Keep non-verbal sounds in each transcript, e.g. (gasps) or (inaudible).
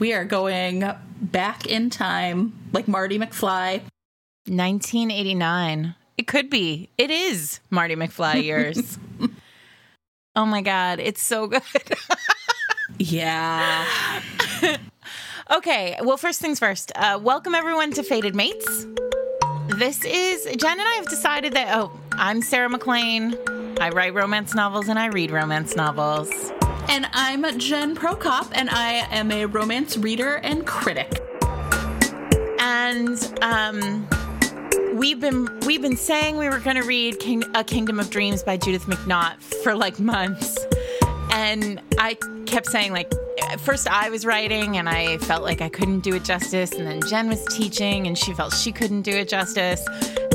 We are going back in time, like Marty McFly. 1989. It could be. It is Marty McFly (laughs) years. oh my God. It's so good. yeah. (laughs) okay. Well, first things first. Uh, welcome everyone to Fated Mates. This is Jen and I have decided that, oh, I'm Sarah MacLean. I write romance novels and I read romance novels. And I'm Jen Prokop, and I am a romance reader and critic. And um, we've been we've been saying we were going to read King, A Kingdom of Dreams by Judith McNaught for like months, and I kept saying like first I was writing and I felt like I couldn't do it justice, and then Jen was teaching and she felt she couldn't do it justice,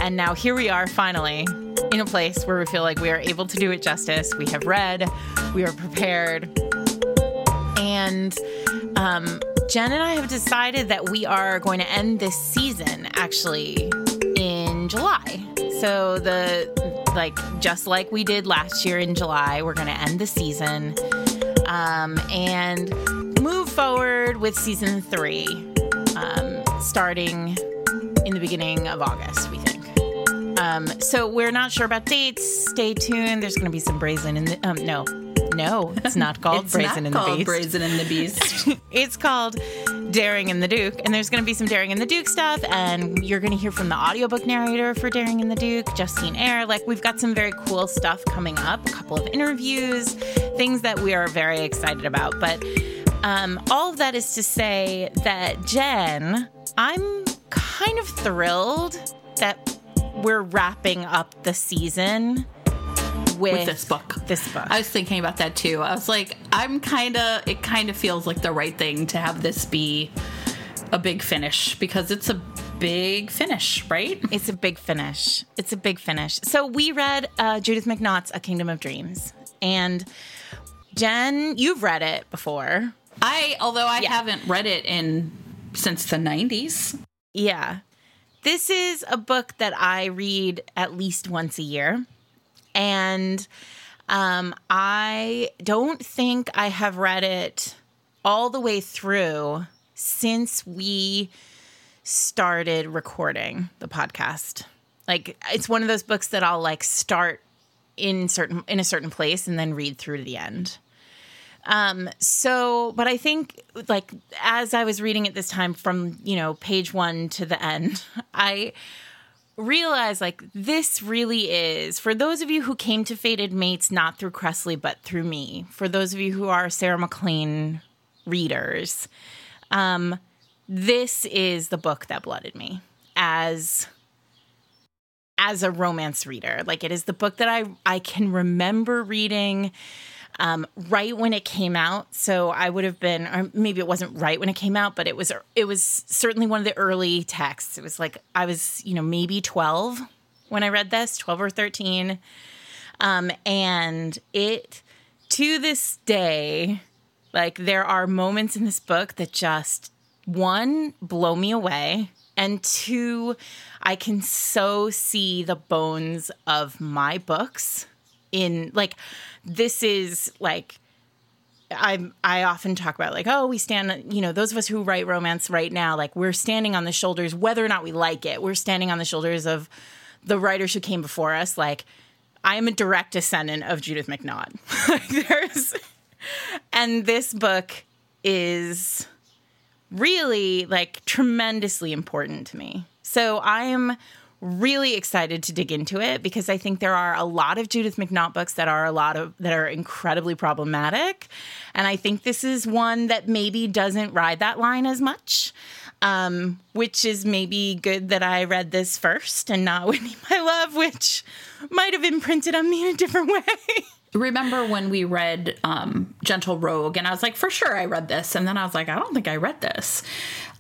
and now here we are finally in a place where we feel like we are able to do it justice. We have read, we are prepared, and um, Jen and I have decided that we are going to end this season actually in July. So the like just like we did last year in July, we're going to end the season um, and move forward with season three, um, starting in the beginning of August. Um, so we're not sure about dates. Stay tuned. There's going to be some brazen in the um, no, no, it's not (laughs) called It's brazen not in called the beast. Brazen and the Beast. (laughs) it's called Daring and the Duke, and there's going to be some Daring and the Duke stuff, and you're going to hear from the audiobook narrator for Daring and the Duke, Justine Eyre. Like, we've got some very cool stuff coming up, a couple of interviews, things that we are very excited about. But um, all of that is to say that, Jen, I'm kind of thrilled that we're wrapping up the season with, with this book. This book. I was thinking about that too. I was like, I'm kind of, it kind of feels like the right thing to have this be a big finish because it's a big finish, right? It's a big finish. It's a big finish. So we read uh, Judith McNaught's A Kingdom of Dreams. And Jen, you've read it before. I, although I Yeah. haven't read it in since the 90s. Yeah. This is a book that I read at least once a year. And um, I don't think I have read it all the way through since we started recording the podcast. Like it's one of those books that I'll like start in certain in a certain place and then read through to the end. Um, so, but I think like as I was reading it this time from, you know, page one to the end, (laughs) I realized like this really is for those of you who came to Fated Mates not through Kresley but through me, for those of you who are Sarah MacLean readers, um, this is the book that blooded me as as a romance reader. Like it is the book that I I can remember reading um, right when it came out. So I would have been, or maybe it wasn't right when it came out, but it was it was certainly one of the early texts. It was like I was, you know, maybe twelve when I read this, twelve or thirteen, um, and it to this day, like there are moments in this book that just one blow me away and two i can so see the bones of my books in like this is like I I often talk about like oh we stand you know those of us who write romance right now like we're standing on the shoulders whether or not we like it we're standing on the shoulders of the writers who came before us like I am a direct descendant of Judith McNaught (laughs) there's and this book is really like tremendously important to me. So I am really excited to dig into it because I think there are a lot of Judith McNaught books that are a lot of that are incredibly problematic, and I think this is one that maybe doesn't ride that line as much. Um, which is maybe good that I read this first and not (laughs) Whitney My Love, which might have imprinted on me in a different way. (laughs) Remember when we read um, Gentle Rogue, and I was like, for sure I read this. And then I was like, I don't think I read this.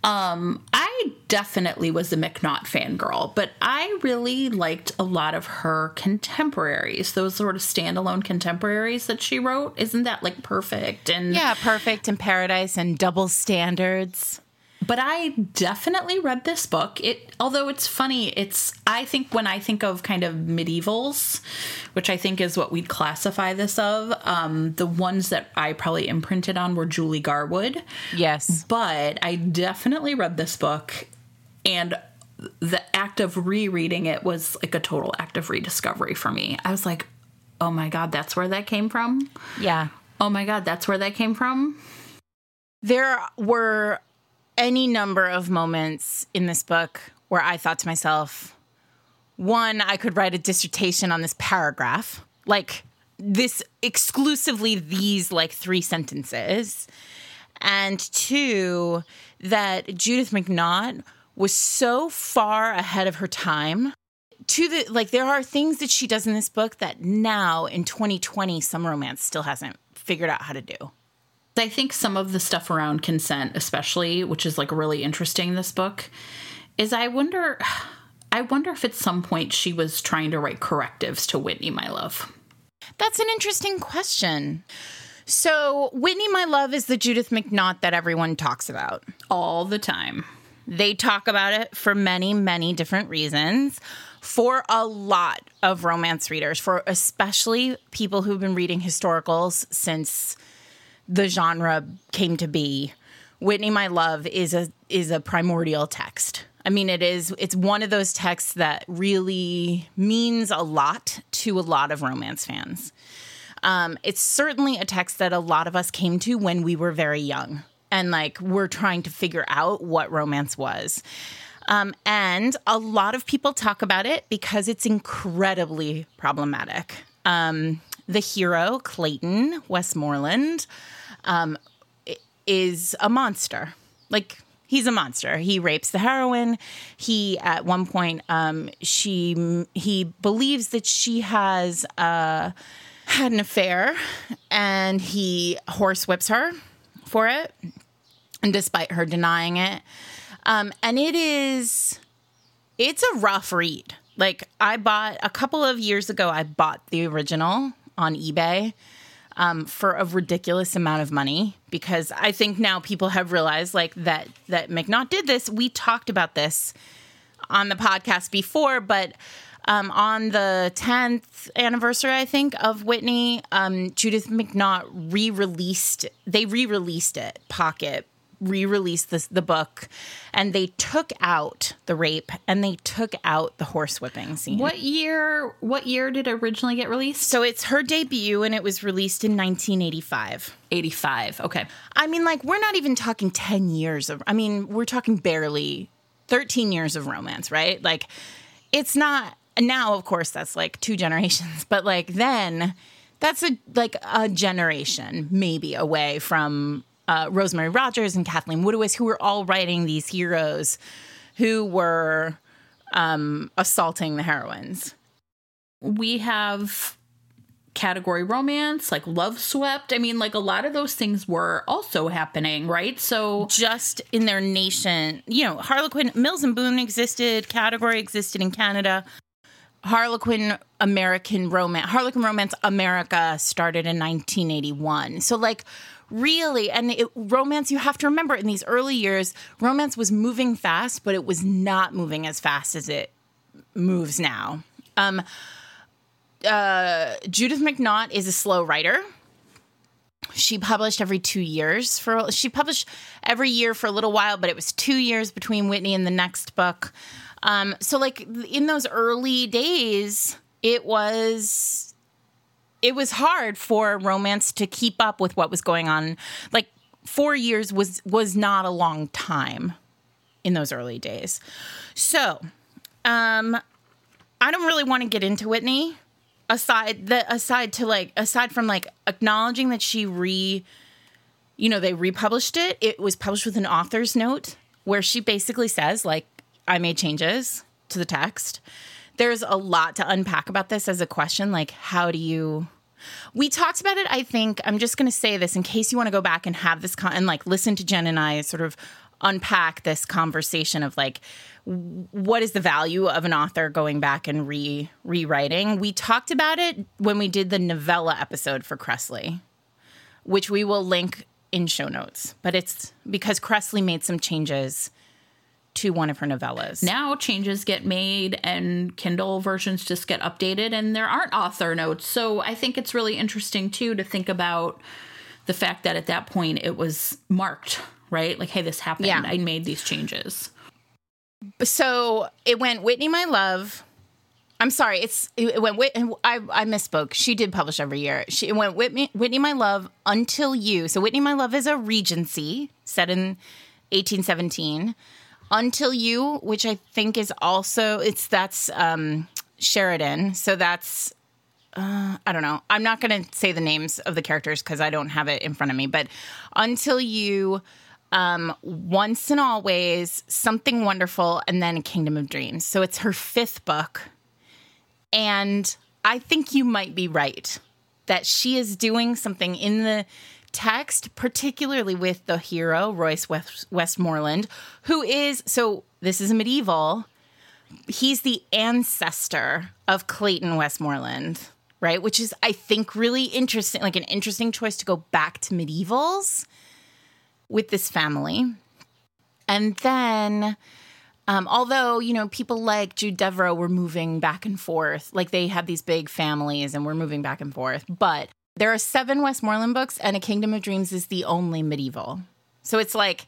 Um, I definitely was a McNaught fangirl, but I really liked a lot of her contemporaries, those sort of standalone contemporaries that she wrote. Isn't that like perfect? And Yeah, perfect and paradise and double standards. But I definitely read this book. It although it's funny, it's I think when I think of kind of medievals, which I think is what we'd classify this of, um, the ones that I probably imprinted on were Julie Garwood. Yes. But I definitely read this book and the act of rereading it was like a total act of rediscovery for me. I was like, "Oh my god, that's where that came from." Yeah. Oh my god, that's where that came from. There were any number of moments in this book where I thought to myself, one, I could write a dissertation on this paragraph, like this exclusively these like three sentences. And two, that Judith McNaught was so far ahead of her time. To the like, there are things that she does in this book that now in 2020, some romance still hasn't figured out how to do. I think some of the stuff around consent, especially, which is like really interesting in this book, is I wonder I wonder if at some point she was trying to write correctives to Whitney, my love. That's an interesting question. So, Whitney, my love, is the Judith McNaught that everyone talks about. All the time. They talk about it for many, many different reasons. For a lot of romance readers, for especially people who've been reading historicals since the genre came to be, Whitney My Love is a is a primordial text. I mean it is it's one of those texts that really means a lot to a lot of romance fans. Um, it's certainly a text that a lot of us came to when we were very young and like we're trying to figure out what romance was. Um, and a lot of people talk about it because it's incredibly problematic. Um, the hero, Clayton Westmoreland, um, is a monster. Like, he's a monster. He rapes the heroine. He, at one point, um, she he believes that she has uh, had an affair, and he horsewhips her for it, and despite her denying it. Um, and it is, it's a rough read. Like I bought a couple of years ago, I bought the original on eBay um, for a ridiculous amount of money because I think now people have realized like that that McNaught did this. We talked about this on the podcast before, but um, on the 10th anniversary, I think, of Whitney, um, Judith McNaught re-released. They re-released it, Pocket re-released this, the book and they took out the rape and they took out the horsewhipping scene. What year what year did it originally get released? So it's her debut and it was released in 1985. 85. Okay. I mean like we're not even talking 10 years of I mean we're talking barely 13 years of romance, right? Like it's not now of course that's like two (laughs) generations, but like then that's a like a generation maybe away from uh, Rosemary Rogers and Kathleen Woodiwiss, who were all writing these heroes who were um, assaulting the heroines. We have category romance, like Loveswept. I mean, like a lot of those things were also happening, right? So just in their nation, you know, Harlequin, Mills and Boon existed, category existed in Canada. Harlequin American Romance, Harlequin Romance America started in 1981. So, like, really and it, romance you have to remember in these early years romance was moving fast but it was not moving as fast as it moves now. Um, uh, judith mcnaught is a slow writer. She published every two years for she published every year for a little while but it was two years between whitney and the next book. Um, so like in those early days it was it was hard for romance to keep up with what was going on. Like four years was was not a long time in those early days. So, um, I don't really want to get into Whitney aside the aside to like aside from like acknowledging that she re you know they republished it it was published with an author's note where she basically says like i made changes to the text there's a lot to unpack about this as a question like how do you we talked about it, I think. I'm just going to say this in case you want to go back and have this con- and like listen to Jen and I sort of unpack this conversation of like what is the value of an author going back and re rewriting. We talked about it when we did the novella episode for Kresley, which we will link in show notes, but it's because Kresley made some changes to one of her novellas. Now changes get made and Kindle versions just get updated and there aren't author notes. So I think it's really interesting too to think about the fact that at that point it was marked, right? Like, hey, this happened. Yeah. I made these changes. so it went Whitney My Love. I'm sorry, it's it went I I misspoke. She did publish every year. She it went Whitney Whitney My Love until you. So Whitney My Love is a Regency set in 1817. Until you, which I think is also it's that's um Sheridan. So that's uh, I don't know. I'm not going to say the names of the characters because I don't have it in front of me. But until you, um, once and always, something wonderful, and then Kingdom of Dreams. So it's her fifth book, and I think you might be right that she is doing something in the text, particularly with the hero Royce West- Westmoreland, who is so. This is medieval. He's the ancestor of Clayton Westmoreland, right? Which is, I think, really interesting, like an interesting choice to go back to medievals with this family. And then, um, although, you know, people like Jude Deveraux were moving back and forth, like they had these big families and were moving back and forth. But there are seven Westmoreland books, and A Kingdom of Dreams is the only medieval. So it's like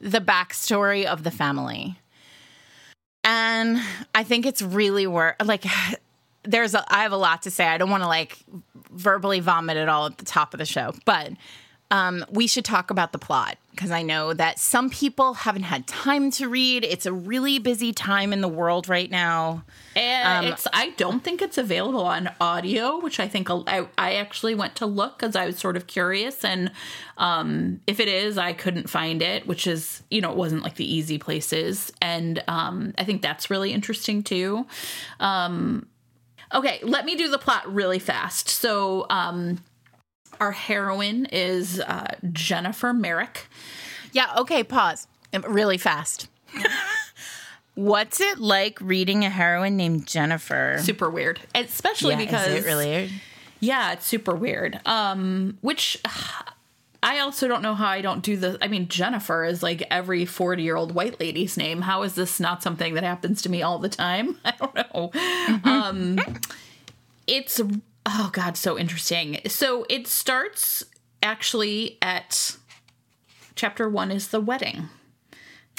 the backstory of the family. And I think it's really worth like (sighs) there's a I have a lot to say. I don't want to like verbally vomit it all at the top of the show, but um, we should talk about the plot because I know that some people haven't had time to read. It's a really busy time in the world right now. And it's I don't think it's available on audio, which I think I, I actually went to look because I was sort of curious. And um, if it is, I couldn't find it, which is, you know, it wasn't like the easy places. And um, I think that's really interesting too. Um, okay, let me do the plot really fast. So, um, our heroine is uh, Jennifer Merrick. Yeah, okay, pause. Really fast. (laughs) What's it like reading a heroine named Jennifer? Super weird, especially Yeah, because is it really? Yeah, it's super weird. Um, which (sighs) I also don't know how I don't do this. I mean, Jennifer is like every forty-year-old white lady's name. How is this not something that happens to me all the time? (laughs) I don't know. um, it's oh god, so interesting. So it starts actually at chapter one is the wedding.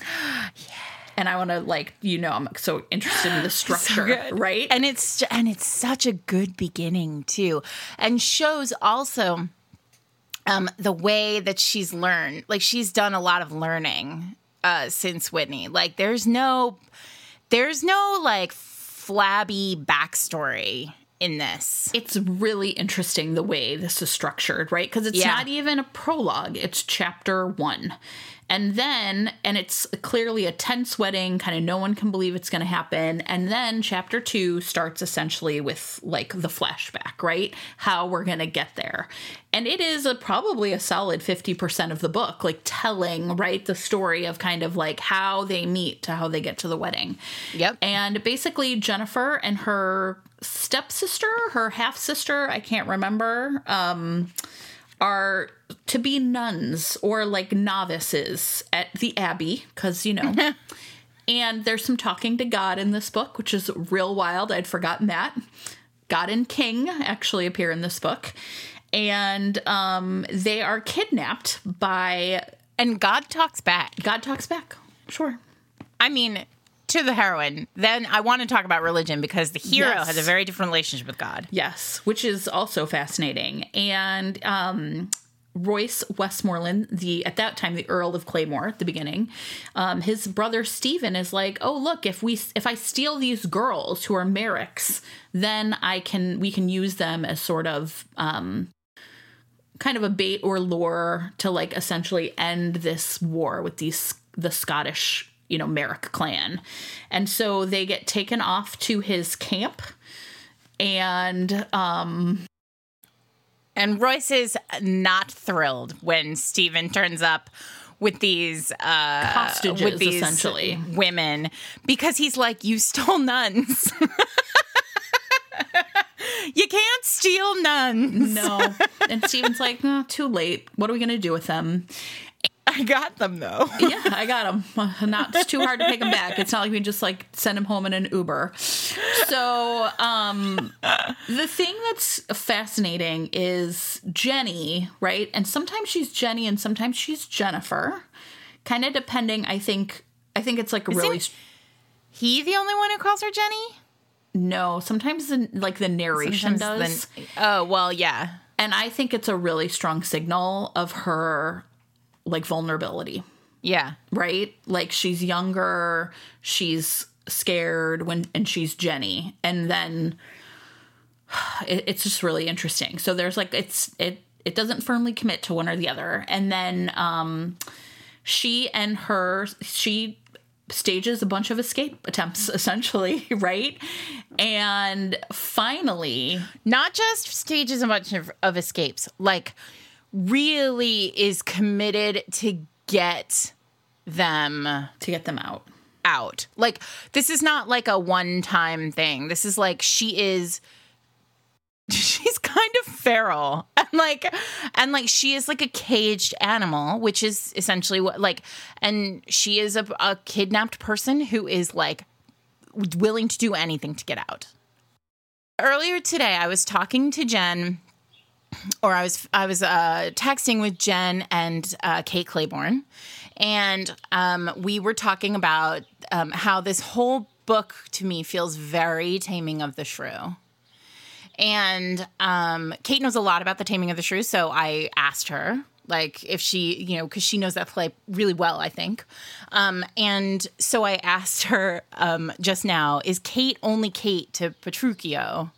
yeah. And I want to like you know I'm so interested in the (gasps) structure, good. right? and it's and it's such a good beginning too and shows also um the way that she's learned like she's done a lot of learning uh since whitney like there's no there's no like flabby backstory in this it's really interesting the way this is structured, right? Because it's Yeah. not even a prologue, it's chapter one. And then, and it's clearly a tense wedding, kind of no one can believe it's going to happen. And then chapter two starts essentially with like the flashback, right? How we're going to get there. And it is a, probably a solid 50% of the book, like telling, right, the story of kind of like how they meet to how they get to the wedding. Yep. And basically, Jennifer and her stepsister, her half sister, I can't remember, um, are to be nuns or like novices at the abbey, because, you know. (laughs) and there's some talking to God in this book, which is real wild. I'd forgotten that. God and King actually appear in this book. And um, they are kidnapped by and god talks back God Talks Back. Sure. i mean to the heroine then i want to talk about religion because the hero Yes. has a very different relationship with god Yes, which is also fascinating. And um, Royce Westmoreland, the at that time the Earl of Claymore at the beginning, um, his brother Stephen is like, "Oh, look, if we if I steal these girls who are Merricks, then I can we can use them as sort of um, kind of a bait or lure to like essentially end this war with these the Scottish." You know, Merrick clan. And so they get taken off to his camp and um And Royce is not thrilled when Stephen turns up with these uh Hostages, with these essentially. women because he's like you stole nuns. (laughs) You can't steal nuns. No. and Stephen's like, oh, too late. What are we going to do with them? I got them though. (laughs) yeah, I got them. Not it's too hard to pick them back. It's not like we just like send them home in an Uber. So, um the thing that's fascinating is Jenny, right? And sometimes she's Jenny and sometimes she's Jennifer. Kind of depending, I think I think it's like really he the only one who calls her Jenny? No, sometimes the, like the narration sometimes does. The, oh, well, yeah. And I think it's a really strong signal of her like vulnerability. Yeah. Right? Like she's younger, she's scared when and she's Jenny. And then (sighs) it, it's just really interesting. So there's like it's it it doesn't firmly commit to one or the other. And then um she and her she stages a bunch of escape attempts (laughs) essentially right and finally not just stages a bunch of, of escapes like really is committed to get them to get them out out. Like this is not like a one-time thing. This is like she is (laughs) she's kind of feral (laughs) and like and like she is like a caged animal which is essentially what like and she is a, a kidnapped person who is like willing to do anything to get out earlier today i was talking to jen or I was I was uh, texting with Jen and uh, Kate Clayborn, and um, we were talking about um, how this whole book to me feels very Taming of the Shrew. And um, Kate knows a lot about the Taming of the Shrew, so I asked her like if she you know because she knows that play really well i think. Um, and so i (laughs) asked her um, just now is kate only kate to petruchio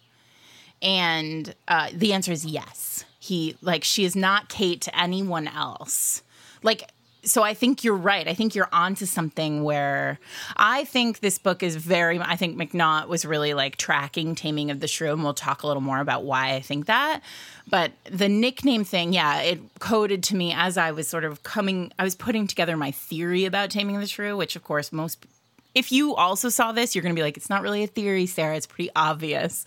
and uh, the answer is yes. He like she is not Kate to anyone else. Like so I think you're right. I think you're onto something where I think this book is very I think McNaught was really like tracking Taming of the Shrew and we'll talk a little more about why I think that. But the nickname thing, yeah, it coded to me as I was sort of coming I was putting together my theory about Taming of the Shrew, which of course most if you also saw this, you're going to be like it's not really a theory, Sarah, it's pretty obvious.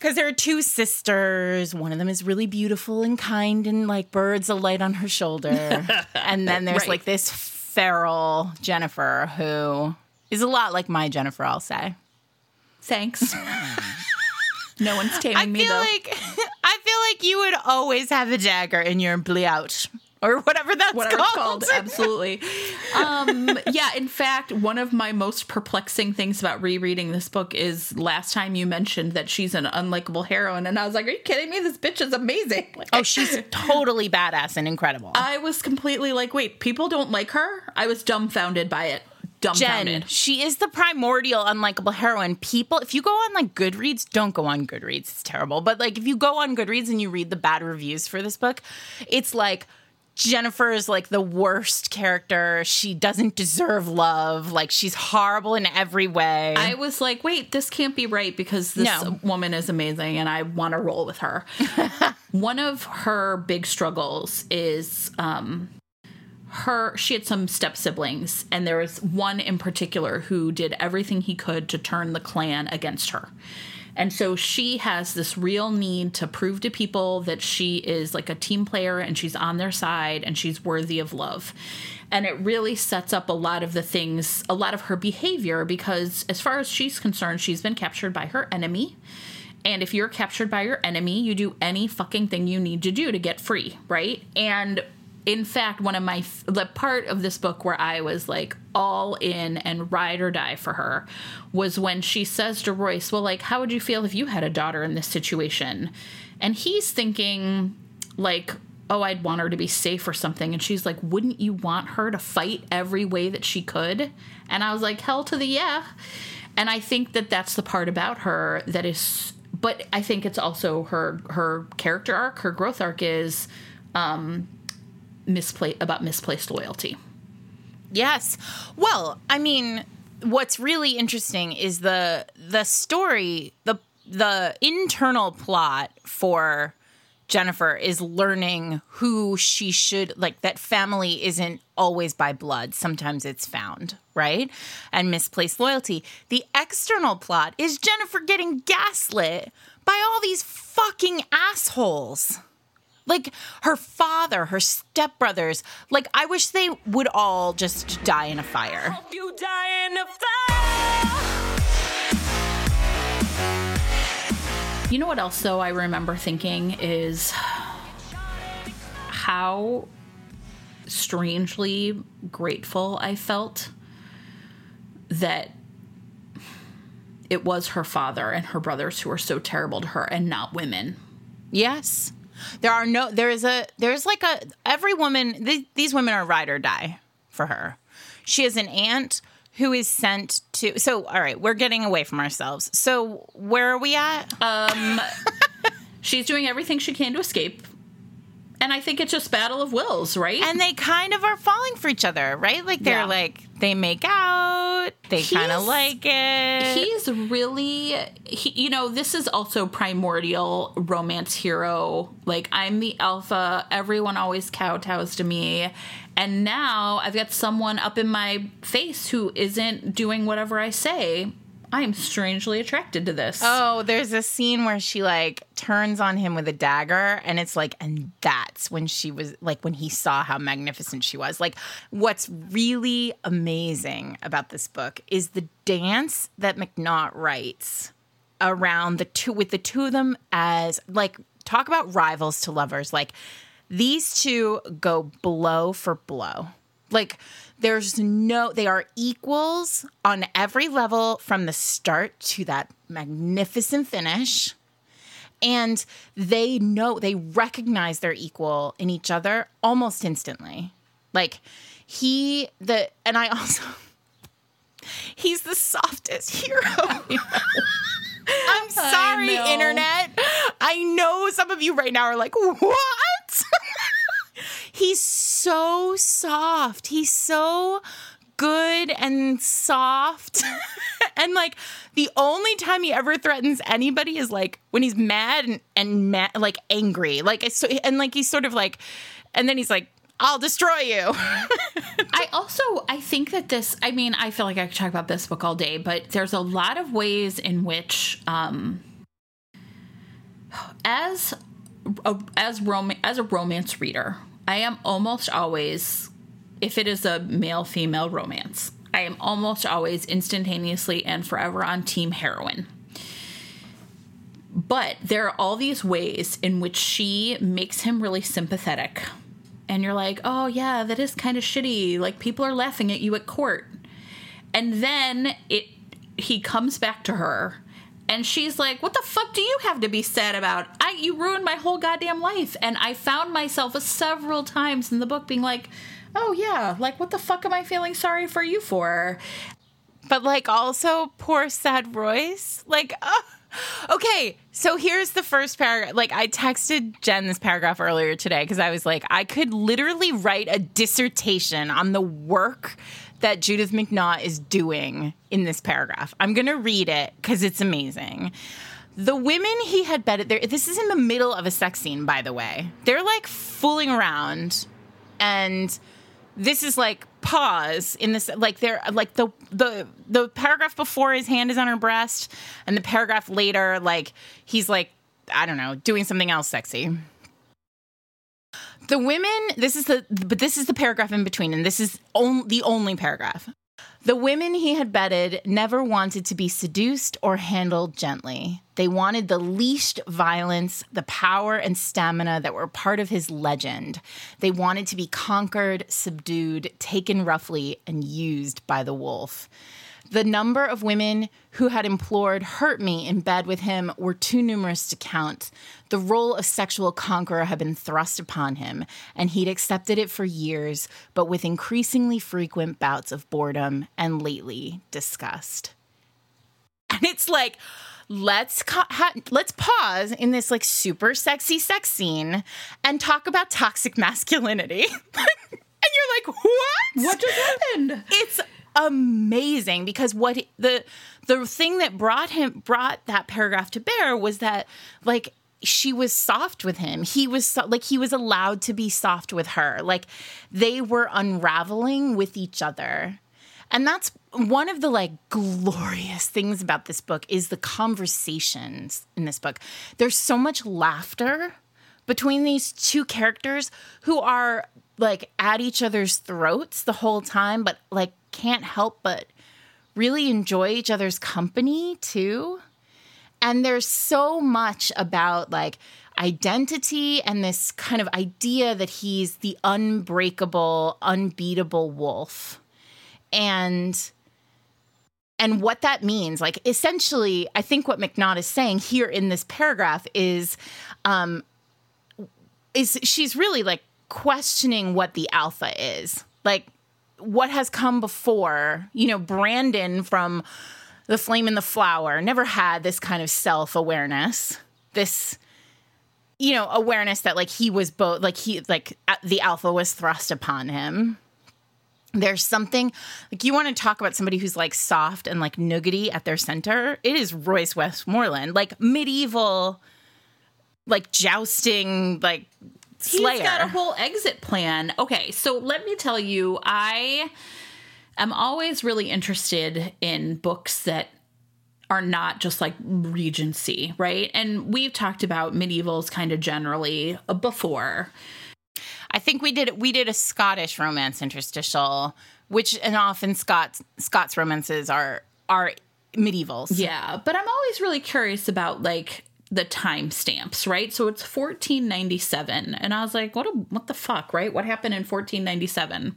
Because there are two sisters. One of them is really beautiful and kind and like birds a light on her shoulder. (laughs) and then there's right. like this feral Jennifer who is a lot like my Jennifer, I'll say. Thanks. (laughs) no one's taming me though. Like, (laughs) I feel like you would always have a dagger in your bliaut or whatever that's whatever called. called. Absolutely. (laughs) um, yeah. In fact, one of my most perplexing things about rereading this book is last time you mentioned that she's an unlikable heroine, and I was like, "Are you kidding me? This bitch is amazing." Like, (laughs) oh, she's totally badass and incredible. I was completely like, "Wait, people don't like her." I was dumbfounded by it. Dumbfounded. Jen, she is the primordial unlikable heroine. People, if you go on like Goodreads, don't go on Goodreads. It's terrible. But like if you go on Goodreads and you read the bad reviews for this book, it's like Jennifer is like the worst character. She doesn't deserve love. Like she's horrible in every way. I was like, wait, this can't be right because this no. woman is amazing and I want to roll with her. (laughs) One of her big struggles is um her she had some step siblings and there was one in particular who did everything he could to turn the clan against her and so she has this real need to prove to people that she is like a team player and she's on their side and she's worthy of love. And it really sets up a lot of the things, a lot of her behavior, because as far as she's concerned, she's been captured by her enemy. And if you're captured by your enemy, you do any fucking thing you need to do to get free, right? And in fact, one of my the part of this book where I was like all in and ride or die for her was when she says to Royce, "Well, like, how would you feel if you had a daughter in this situation?" And he's thinking, like, "Oh, I'd want her to be safe or something." And she's like, "Wouldn't you want her to fight every way that she could?" And I was like, "Hell to the yeah." And I think that that's the part about her that is, but I think it's also her her character arc, her growth arc is. Um, misplaced about misplaced loyalty. Yes. Well, I mean, what's really interesting is the the story, the the internal plot for Jennifer is learning who she should like that family isn't always by blood. Sometimes it's found, right? And misplaced loyalty. The external plot is Jennifer getting gaslit by all these fucking assholes. Like her father, her stepbrothers. Like I wish they would all just die in a fire. You die in a fire. You know what else, though, I remember thinking is how strangely grateful I felt that it was her father and her brothers who were so terrible to her and not women. Yes. There are no there is a there's like a every woman th- these women are ride or die for her. She has an aunt who is sent to so all right, we're getting away from ourselves. So where are we at? Um, (laughs) She's doing everything she can to escape. And I think it's just battle of wills, right? and they kind of are falling for each other, right? Like they're Yeah. like they make out, they kind of like it. He's really, he, you know, this is also primordial romance hero. Like, I'm the alpha, everyone always kowtows to me. And now I've got someone up in my face who isn't doing whatever I say. I am strangely attracted to this. Oh, there's a scene where she like turns on him with a dagger, and it's like, and that's when she was like, when he saw how magnificent she was. Like, what's really amazing about this book is the dance that McNaught writes around the two, with the two of them as like, talk about rivals to lovers. Like, these two go blow for blow. Like, there's no, they are equals on every level from the start to that magnificent finish. And they know, they recognize they're equal in each other almost instantly. Like, he, the, and I also, (laughs) he's the softest hero. (laughs) I'm sorry, know. internet. I know some of you right now are like, what? He's so soft. He's so good and soft. (laughs) and like the only time he ever threatens anybody is like when he's mad and, and mad, like angry. Like so, and like he's sort of like and then he's like I'll destroy you. (laughs) I also I think that this I mean I feel like I could talk about this book all day but there's a lot of ways in which um as a, as as a romance reader I am almost always if it is a male female romance I am almost always instantaneously and forever on team heroine but there are all these ways in which she makes him really sympathetic. And you're like, oh, yeah, that is kind of shitty. Like, people are laughing at you at court. And then it he comes back to her and she's like, "What the fuck do you have to be sad about? I you ruined my whole goddamn life." And I found myself several times in the book being like, "Oh yeah, like what the fuck am I feeling sorry for you for?" but like also poor sad Royce. Like, (laughs) uh, okay, so here's the first paragraph. Like, I texted Jen this paragraph earlier today because I was like, I could literally write a dissertation on the work that Judith McNaught is doing in this paragraph. I'm gonna read it because it's amazing. The women he had bedded there. This is in the middle of a sex scene, by the way. They're like fooling around, and this is like pause in this like there like the the the paragraph before his hand is on her breast and the paragraph later like he's like i don't know doing something else sexy the women this is the but this is the paragraph in between and this is on, the only paragraph the women he had bedded never wanted to be seduced or handled gently. They wanted the leashed violence, the power and stamina that were part of his legend. They wanted to be conquered, subdued, taken roughly, and used by the wolf. The number of women who had implored hurt me in bed with him were too numerous to count. The role of sexual conqueror had been thrust upon him, and he'd accepted it for years, but with increasingly frequent bouts of boredom and lately disgust. And it's like, let's co- ha- let's pause in this like super sexy sex scene and talk about toxic masculinity. (laughs) and you're like, what? What just happened? it's amazing because what he- the the thing that brought him brought that paragraph to bear was that like she was soft with him. He was so, like he was allowed to be soft with her. Like they were unraveling with each other. And that's one of the like glorious things about this book is the conversations in this book. There's so much laughter between these two characters who are like at each other's throats the whole time but like can't help but really enjoy each other's company too. And there's so much about like identity and this kind of idea that he's the unbreakable, unbeatable wolf. And and what that means like essentially i think what mcnaught is saying here in this paragraph is um is she's really like questioning what the alpha is like what has come before you know brandon from the flame and the flower never had this kind of self-awareness this you know awareness that like he was both like he like the alpha was thrust upon him there's something like you want to talk about somebody who's like soft and like nuggety at their center. It is Royce Westmoreland, like medieval, like jousting, like slayer. He's got a whole exit plan. Okay, so let me tell you, I am always really interested in books that are not just like Regency, right? And we've talked about medievals kind of generally uh, before. I think we did we did a Scottish romance interstitial, which and often Scots Scots romances are are medievals. Yeah, but I'm always really curious about like the timestamps, right? So it's 1497, and I was like, what? A, what the fuck, right? What happened in 1497?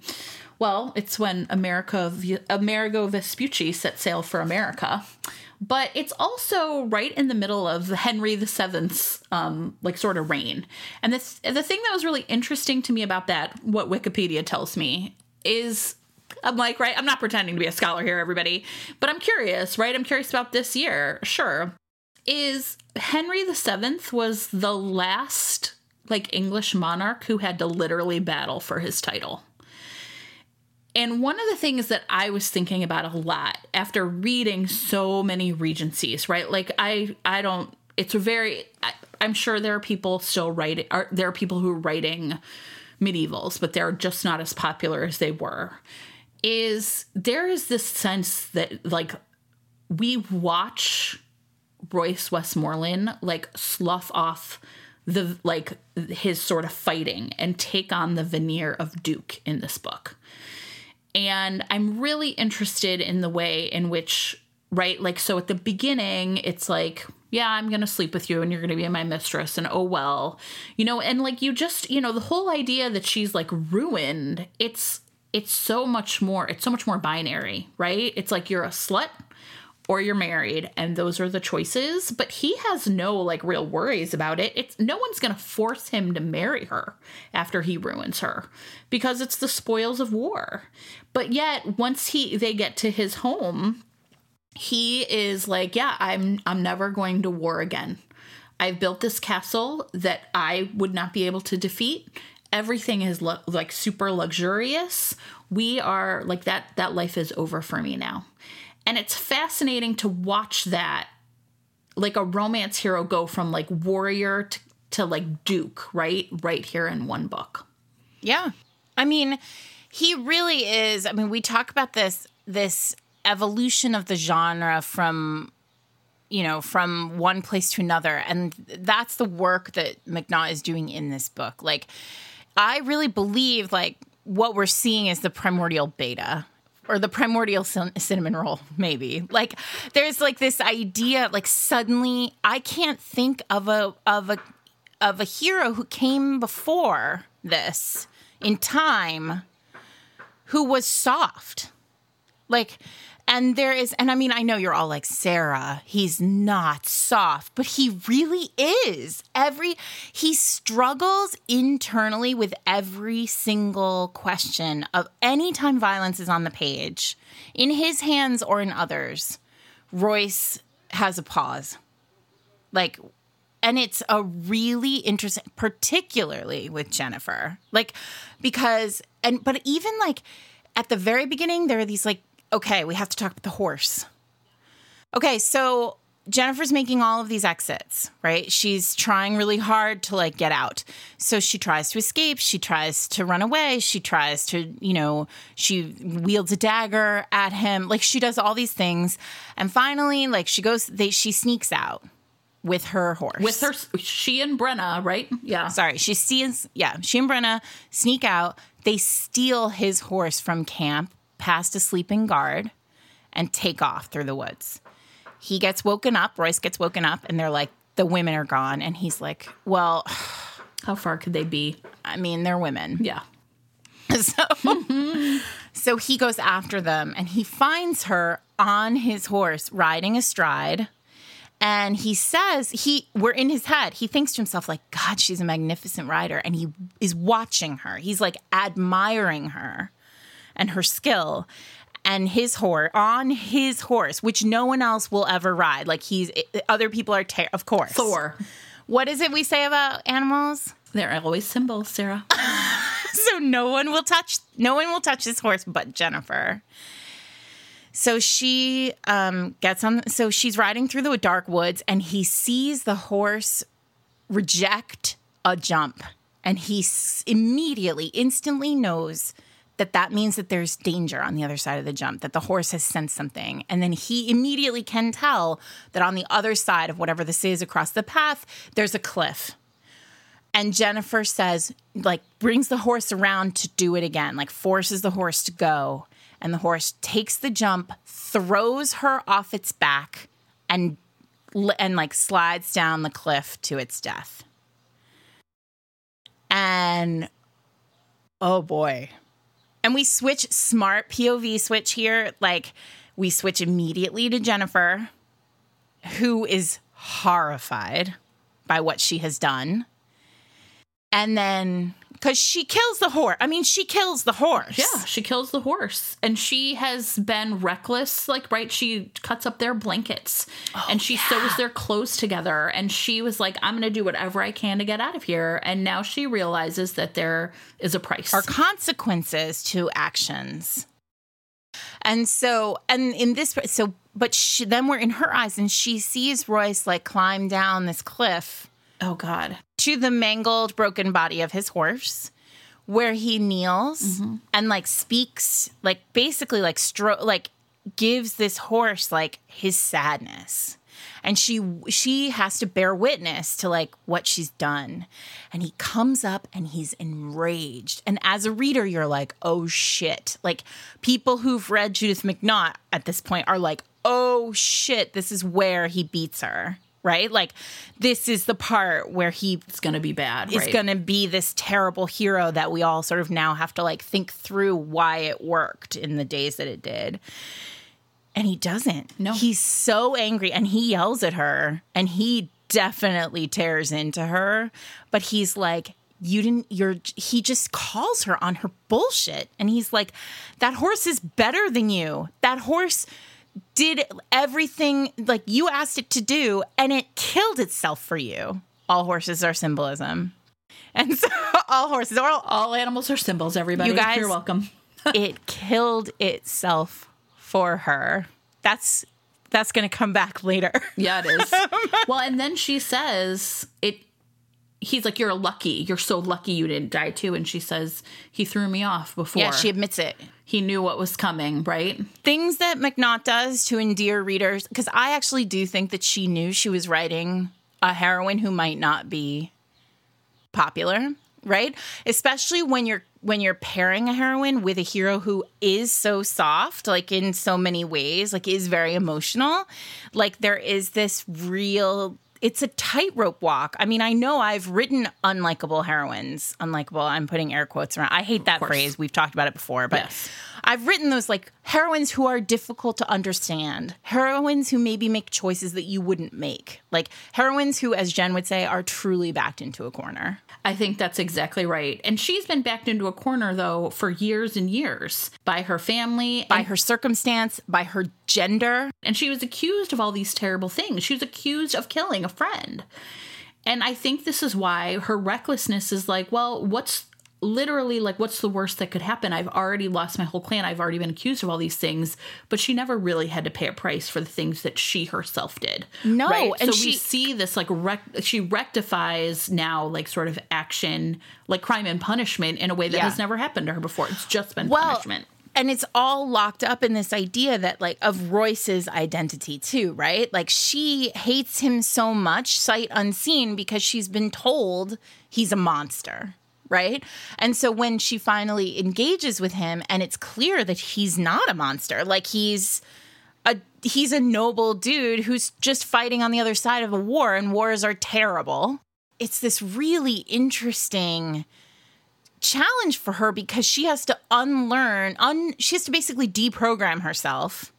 Well, it's when America Amerigo Vespucci set sail for America, but it's also right in the middle of Henry VII's um, like sort of reign. And this the thing that was really interesting to me about that, what Wikipedia tells me, is I'm like, right, I'm not pretending to be a scholar here, everybody, but I'm curious, right? I'm curious about this year. Sure is Henry VII was the last like English monarch who had to literally battle for his title. And one of the things that I was thinking about a lot after reading so many regencies, right? Like I I don't it's a very I, am sure there are people still writing are there are people who are writing medievals, but they're just not as popular as they were. Is there is this sense that like we watch Royce Westmoreland like slough off the like his sort of fighting and take on the veneer of Duke in this book. And I'm really interested in the way in which right like so at the beginning it's like yeah i'm gonna sleep with you and you're gonna be my mistress and oh well you know and like you just you know the whole idea that she's like ruined it's it's so much more it's so much more binary right it's like you're a slut or you're married and those are the choices but he has no like real worries about it. It's no one's going to force him to marry her after he ruins her because it's the spoils of war. But yet once he they get to his home he is like yeah i'm i'm never going to war again. I've built this castle that i would not be able to defeat. Everything is lo- like super luxurious. We are like that that life is over for me now and it's fascinating to watch that, like a romance hero go from like warrior to, to like duke, right? Right here in one book. Yeah. I mean, he really is. I mean, we talk about this this evolution of the genre from you know from one place to another and that's the work that mcnaught is doing in this book like i really believe like what we're seeing is the primordial beta or the primordial cinnamon roll maybe. Like there's like this idea like suddenly i can't think of a of a of a hero who came before this in time who was soft. Like and there is, and I mean, I know you're all like, Sarah, he's not soft, but he really is. Every, he struggles internally with every single question of anytime violence is on the page, in his hands or in others. Royce has a pause. Like, and it's a really interesting, particularly with Jennifer. Like, because, and, but even like at the very beginning, there are these like okay, we have to talk about the horse. Okay, so Jennifer's making all of these exits, right? She's trying really hard to like get out. So she tries to escape, she tries to run away, she tries to, you know, she wields a dagger at him. Like she does all these things. And finally, like she goes they she sneaks out with her horse. With her, she and Brenna, right? Yeah. Sorry, she sees yeah, she and Brenna sneak out. They steal his horse from camp past a sleeping guard and take off through the woods he gets woken up. Royce gets woken up, and they're like, the women are gone. And he's like, well, How far could they be? I mean, they're women. Yeah. (laughs) So, so he goes after them and he finds her on his horse riding astride. And he says, he we're in his head. He thinks to himself, like, God, she's a magnificent rider. And he is watching her. He's like admiring her and her skill and his horse on his horse, which no one else will ever ride. Like he's other people are ter- of course. Thor. What is it we say about animals? They're always symbols, Sarah. (laughs) so no one will touch no one will touch this horse but Jennifer. So she um, gets on. So she's riding through the dark woods, and he sees the horse reject a jump, and he s- immediately, instantly knows that that means that there's danger on the other side of the jump, that the horse has sensed something. And then he immediately can tell that on the other side of whatever this is across the path, there's a cliff. And Jennifer says, like, brings the horse around to do it again, like, forces the horse to go. And the horse takes the jump, throws her off its back, and and like slides down the cliff to its death. And oh boy, and we switch smart POV switch here. Like we switch immediately to Jennifer, who is horrified by what she has done. And then because she kills the horse. I mean, she kills the horse. Yeah, she kills the horse. And she has been reckless. Like, right, she cuts up their blankets oh, and she sews their clothes together. And she was like, I'm going to do whatever I can to get out of here. And now she realizes that there is a price. Are consequences to actions. And so, and in this, so, but she, then we're in her eyes and she sees Royce like climb down this cliff oh, God. To the mangled, broken body of his horse, where he kneels mm-hmm. and like speaks, like basically like stro- like gives this horse like his sadness, and she she has to bear witness to like what she's done, and he comes up and he's enraged, and as a reader, you're like, oh shit, like people who've read Judith McNaught at this point are like, oh shit, this is where he beats her. Right? Like, this is the part where he It's going to be bad. is right? going to be this terrible hero that we all sort of now have to like think through why it worked in the days that it did. And he doesn't. No. He's so angry and he yells at her and he definitely tears into her, but he's like you didn't you're he just calls her on her bullshit and he's like that horse is better than you. That horse did everything like you asked it to do and it killed itself for you. All horses are symbolism. And so (laughs) all horses are All animals are symbols, everybody. You guys- You're welcome. (laughs) it killed itself for her. That's that's going to come back later. Yeah, it is. (laughs) well, and then she says it. He's like, "You're lucky. You're so lucky you didn't die too." And she says, "He threw me off before. Yeah, she admits it. he knew what was coming, right? Things that McNaught does to endear readers because I actually do think that she knew she was writing a heroine who might not be popular, right? Especially when you're when you're pairing a heroine with a hero who is so soft, like in so many ways, like is very emotional. Like there is this real it's a tightrope walk. I mean, I know I've written unlikable heroines. Unlikable, I'm putting air quotes around. I hate that phrase. We've talked about it before, but Yes. I've written those like heroines who are difficult to understand, heroines who maybe make choices that you wouldn't make, like heroines who, as Jen would say, are truly backed into a corner. I think that's exactly right. And she's been backed into a corner though for years and years by her family, By her circumstance, by her gender. and she was accused of all these terrible things. She was accused of killing a friend. And I think this is why her recklessness is like, well, what's literally like what's the worst that could happen i've already lost my whole clan i've already been accused of all these things but she never really had to pay a price for the things that she herself did No, right? and so we she- see this like rec- she rectifies now like sort of action like crime and punishment in a way that Yeah. has never happened to her before it's just been well, punishment and it's all locked up in this idea that like of Royce's identity too, right? Like she hates him so much sight unseen because she's been told he's a monster. Right. And so when she finally engages with him and it's clear that he's not a monster, like he's a he's a noble dude who's just fighting on the other side of a war and wars are terrible. It's this really interesting challenge for her because she has to unlearn un she has to basically deprogram herself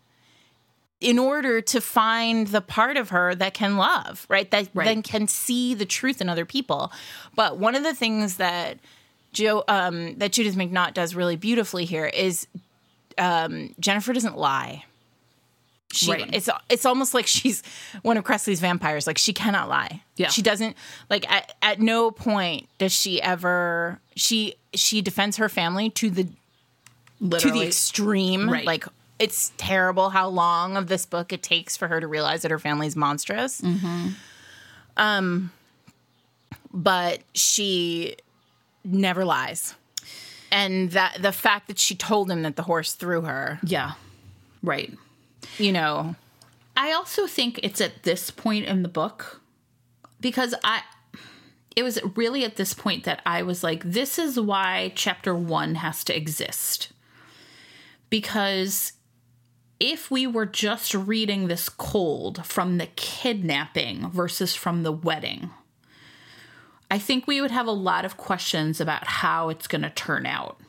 in order to find the part of her that can love right that Right. then can see the truth in other people but one of the things that joe um that judith mcnaught does really beautifully here is um jennifer doesn't lie she Right. it's it's almost like she's one of Kresley's vampires. Like she cannot lie. Yeah. She doesn't like at, at no point does she ever she she defends her family to the to the extreme. Right. Like it's terrible how long of this book it takes for her to realize that her family's monstrous. Um but she never lies. And that the fact that she told him that the horse threw her, yeah right you know, I also think it's at this point in the book because I it was really at this point that I was like this is why chapter 1 has to exist. Because if we were just reading this cold from the kidnapping versus from the wedding, I think we would have a lot of questions about how it's going to turn out.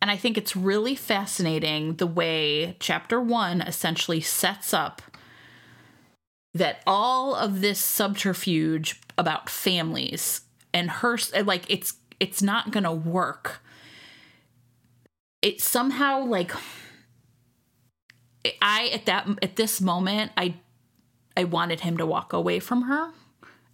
And I think it's really fascinating the way chapter one essentially sets up that all of this subterfuge about families and her like it's it's not going to work. It somehow like I at that at this moment I I wanted him to walk away from her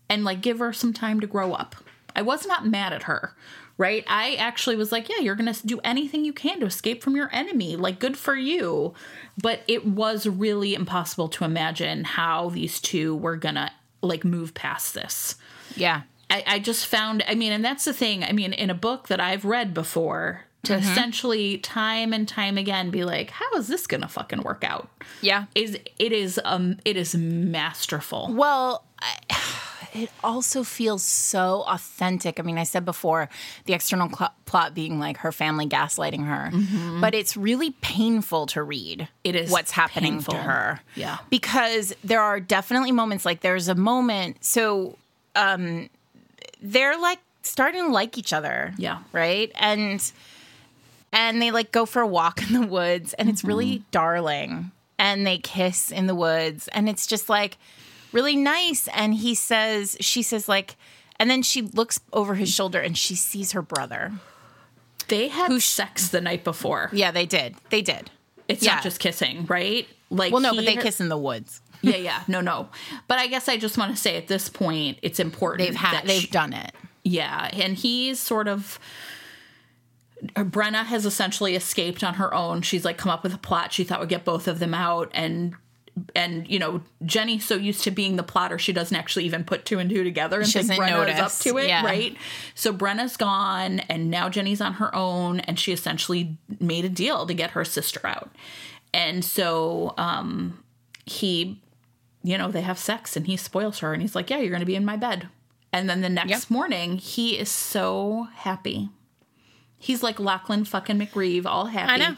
and like give her some time to grow up. I was not mad at her, right? I actually was like, yeah, you're going to do anything you can to escape from your enemy. Like, good for you. But it was really impossible to imagine how these two were going to like move past this. yeah. I, I just found, I mean, and that's the thing. I mean, in a book that I've read before, to essentially time and time again be like, how is this going to fucking work out? Yeah. Is it is um it is masterful. Well, I, (sighs) it also feels so authentic. I mean, I said before the external cl- plot being like her family gaslighting her, but it's really painful to read. It is what's happening painful. to her. Yeah. because there are definitely moments like there's a moment. So, um, they're like starting to like each other. Yeah. right and and they like go for a walk in the woods and it's really mm-hmm. darling and they kiss in the woods and it's just like really nice and he says she says like and then she looks over his shoulder and she sees her brother They had who, sex the night before. yeah they did they did It's yeah. not just kissing, right? Like well no but they kiss in the woods Yeah, yeah, no, no. But I guess I just want to say at this point, it's important. they've had they've she- done it Yeah, and he's sort of. Brenna has essentially escaped on her own. She's like come up with a plot she thought would get both of them out, and and you know Jenny's so used to being the plotter she doesn't actually even put two and two together and She think Brenna is up to it, Yeah. right? So Brenna's gone, and now Jenny's on her own, and she essentially made a deal to get her sister out, and so um he you know, they have sex and he spoils her and he's like, Yeah, you're going to be in my bed. And then the next Yep. morning, he is so happy. He's like Lachlain fucking MacRieve, all happy. i know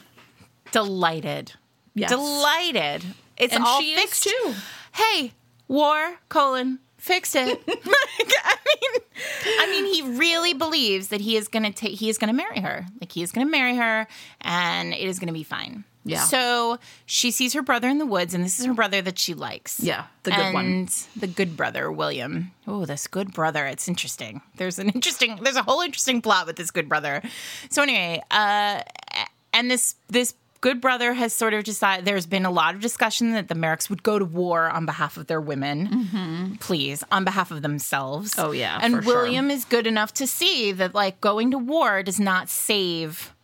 delighted Yes. delighted it's And all she is fixed too. hey, war, colon, fix it. (laughs) (laughs) Like, I mean, I mean, he really believes that he is going to take, he is going to marry her. Like, he is going to marry her and it is going to be fine. Yeah. So she sees her brother in the woods, and this is her brother that she likes. Yeah, the good and one. the good brother, William. Oh, this good brother. It's interesting. There's an interesting, there's a whole interesting plot with this good brother. So anyway, uh, and this, this good brother has sort of decided there's been a lot of discussion that the Merricks would go to war on behalf of their women, please, on behalf of themselves. Mm-hmm. Oh, yeah, and for sure. William is good enough to see that like going to war does not save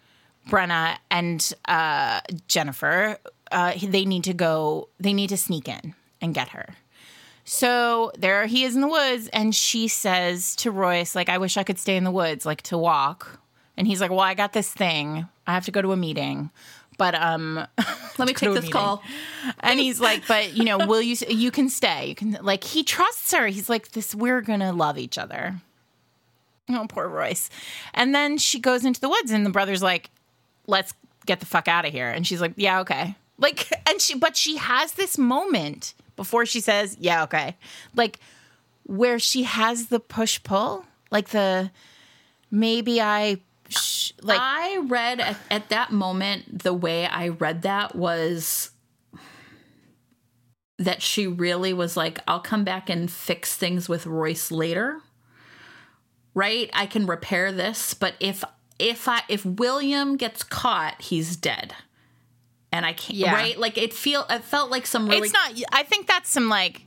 Brenna and uh, Jennifer. Uh, they need to go. They need to sneak in and get her. So there he is in the woods, and she says to Royce, like, I wish I could stay in the woods, like to walk. And he's like, Well, I got this thing. I have to go to a meeting. But um (laughs) Let me take this meeting. call. and he's like, But you know, will you you can stay. You can like he trusts her. He's like, This we're gonna love each other. Oh, poor Royce. And then she goes into the woods, and the brother's like, Let's get the fuck out of here. And she's like, Yeah, okay. Like, (laughs) and she, but she has this moment before she says, Yeah, okay. Like, where she has the push pull, like the maybe I, sh- like, I read at, at that moment, the way I read that was that she really was like, I'll come back and fix things with Royce later. Right? I can repair this, but if if I if William gets caught, he's dead. And I can't Yeah. right? Like it feel it felt like some really it's not, I think that's some like,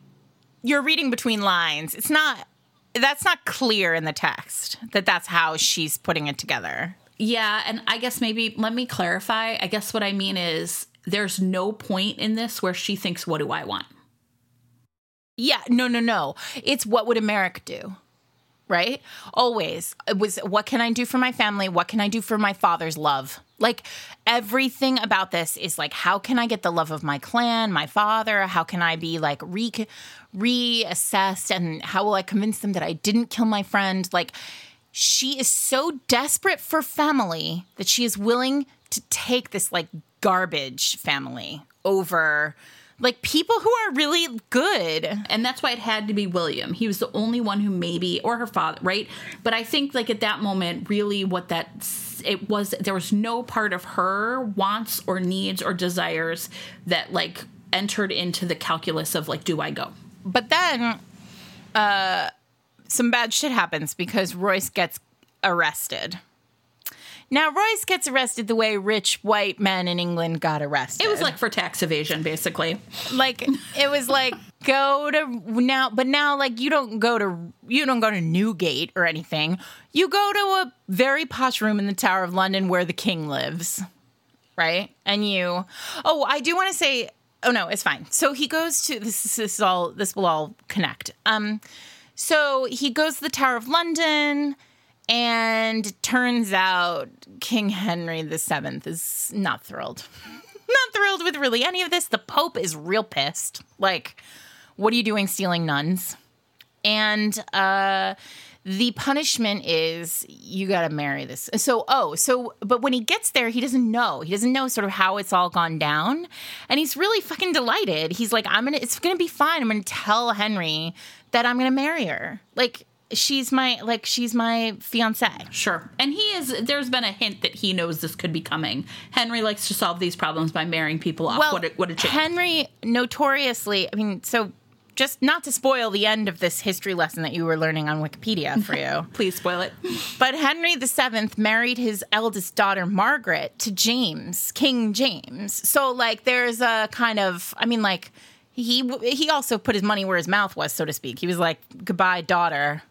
you're reading between lines. It's not, that's not clear in the text that that's how she's putting it together. Yeah, and I guess maybe let me clarify. I guess what I mean is there's no point in this where she thinks, "What do I want?" Yeah, no, no, no. It's what would a Merrick do? Right? Always. It was what can I do for my family? What can I do for my father's love? Like everything about this is like how can I get the love of my clan, my father? How can I be like re reassessed and how will I convince them that I didn't kill my friend? Like she is so desperate for family that she is willing to take this like garbage family over like people who are really good. and that's why it had to be William. He was the only one who maybe or her father, right? But I think like at that moment really what that it was there was no part of her wants or needs or desires that like entered into the calculus of like do I go? But then uh some bad shit happens because Royce gets arrested. Now Royce gets arrested the way rich white men in England got arrested. It was like for tax evasion basically. like it was like go to now but now like you don't go to you don't go to Newgate or anything. You go to a very posh room in the Tower of London where the king lives. Right? And you Oh, I do want to say oh no, it's fine. So he goes to this is- this is all this will all connect. Um so he goes to the Tower of London and turns out King Henry VII is not thrilled (laughs) not thrilled with really any of this. The Pope is real pissed. Like, what are you doing stealing nuns? And uh the punishment is you got to marry this. So, oh, so, but when he gets there, he doesn't know. He doesn't know sort of how it's all gone down. And he's really fucking delighted. He's like, I'm going to, it's going to be fine. I'm going to tell Henry that I'm going to marry her. Like, she's my, like, she's my fiance. Sure. And he is there's been a hint that he knows this could be coming. Henry likes to solve these problems by marrying people off. Well, what a, what a chick. Henry notoriously, I mean, so just not to spoil the end of this history lesson that you were learning on Wikipedia for you, (laughs) Please spoil it. but Henry VII married his eldest daughter, Margaret, to James, King James. So, like, there's a kind of, I mean, like, he he also put his money where his mouth was, so to speak. He was like, "Goodbye, daughter.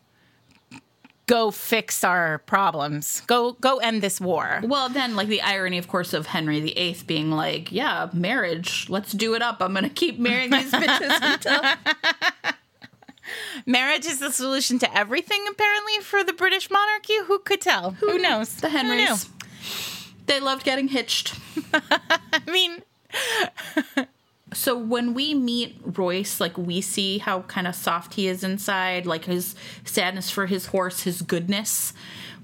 Go fix our problems. Go go end this war." Well, then, like the irony, of course, of Henry VIII being like, "Yeah, marriage. Let's do it up. I'm gonna keep marrying these (laughs) bitches until." (laughs) Marriage is the solution to everything, apparently, for the British monarchy. Who could tell? Who, knows? The Who? Henrys. They loved getting hitched. (laughs) I mean, So when we meet Royce, like we see how kind of soft he is inside, like his sadness for his horse, his goodness.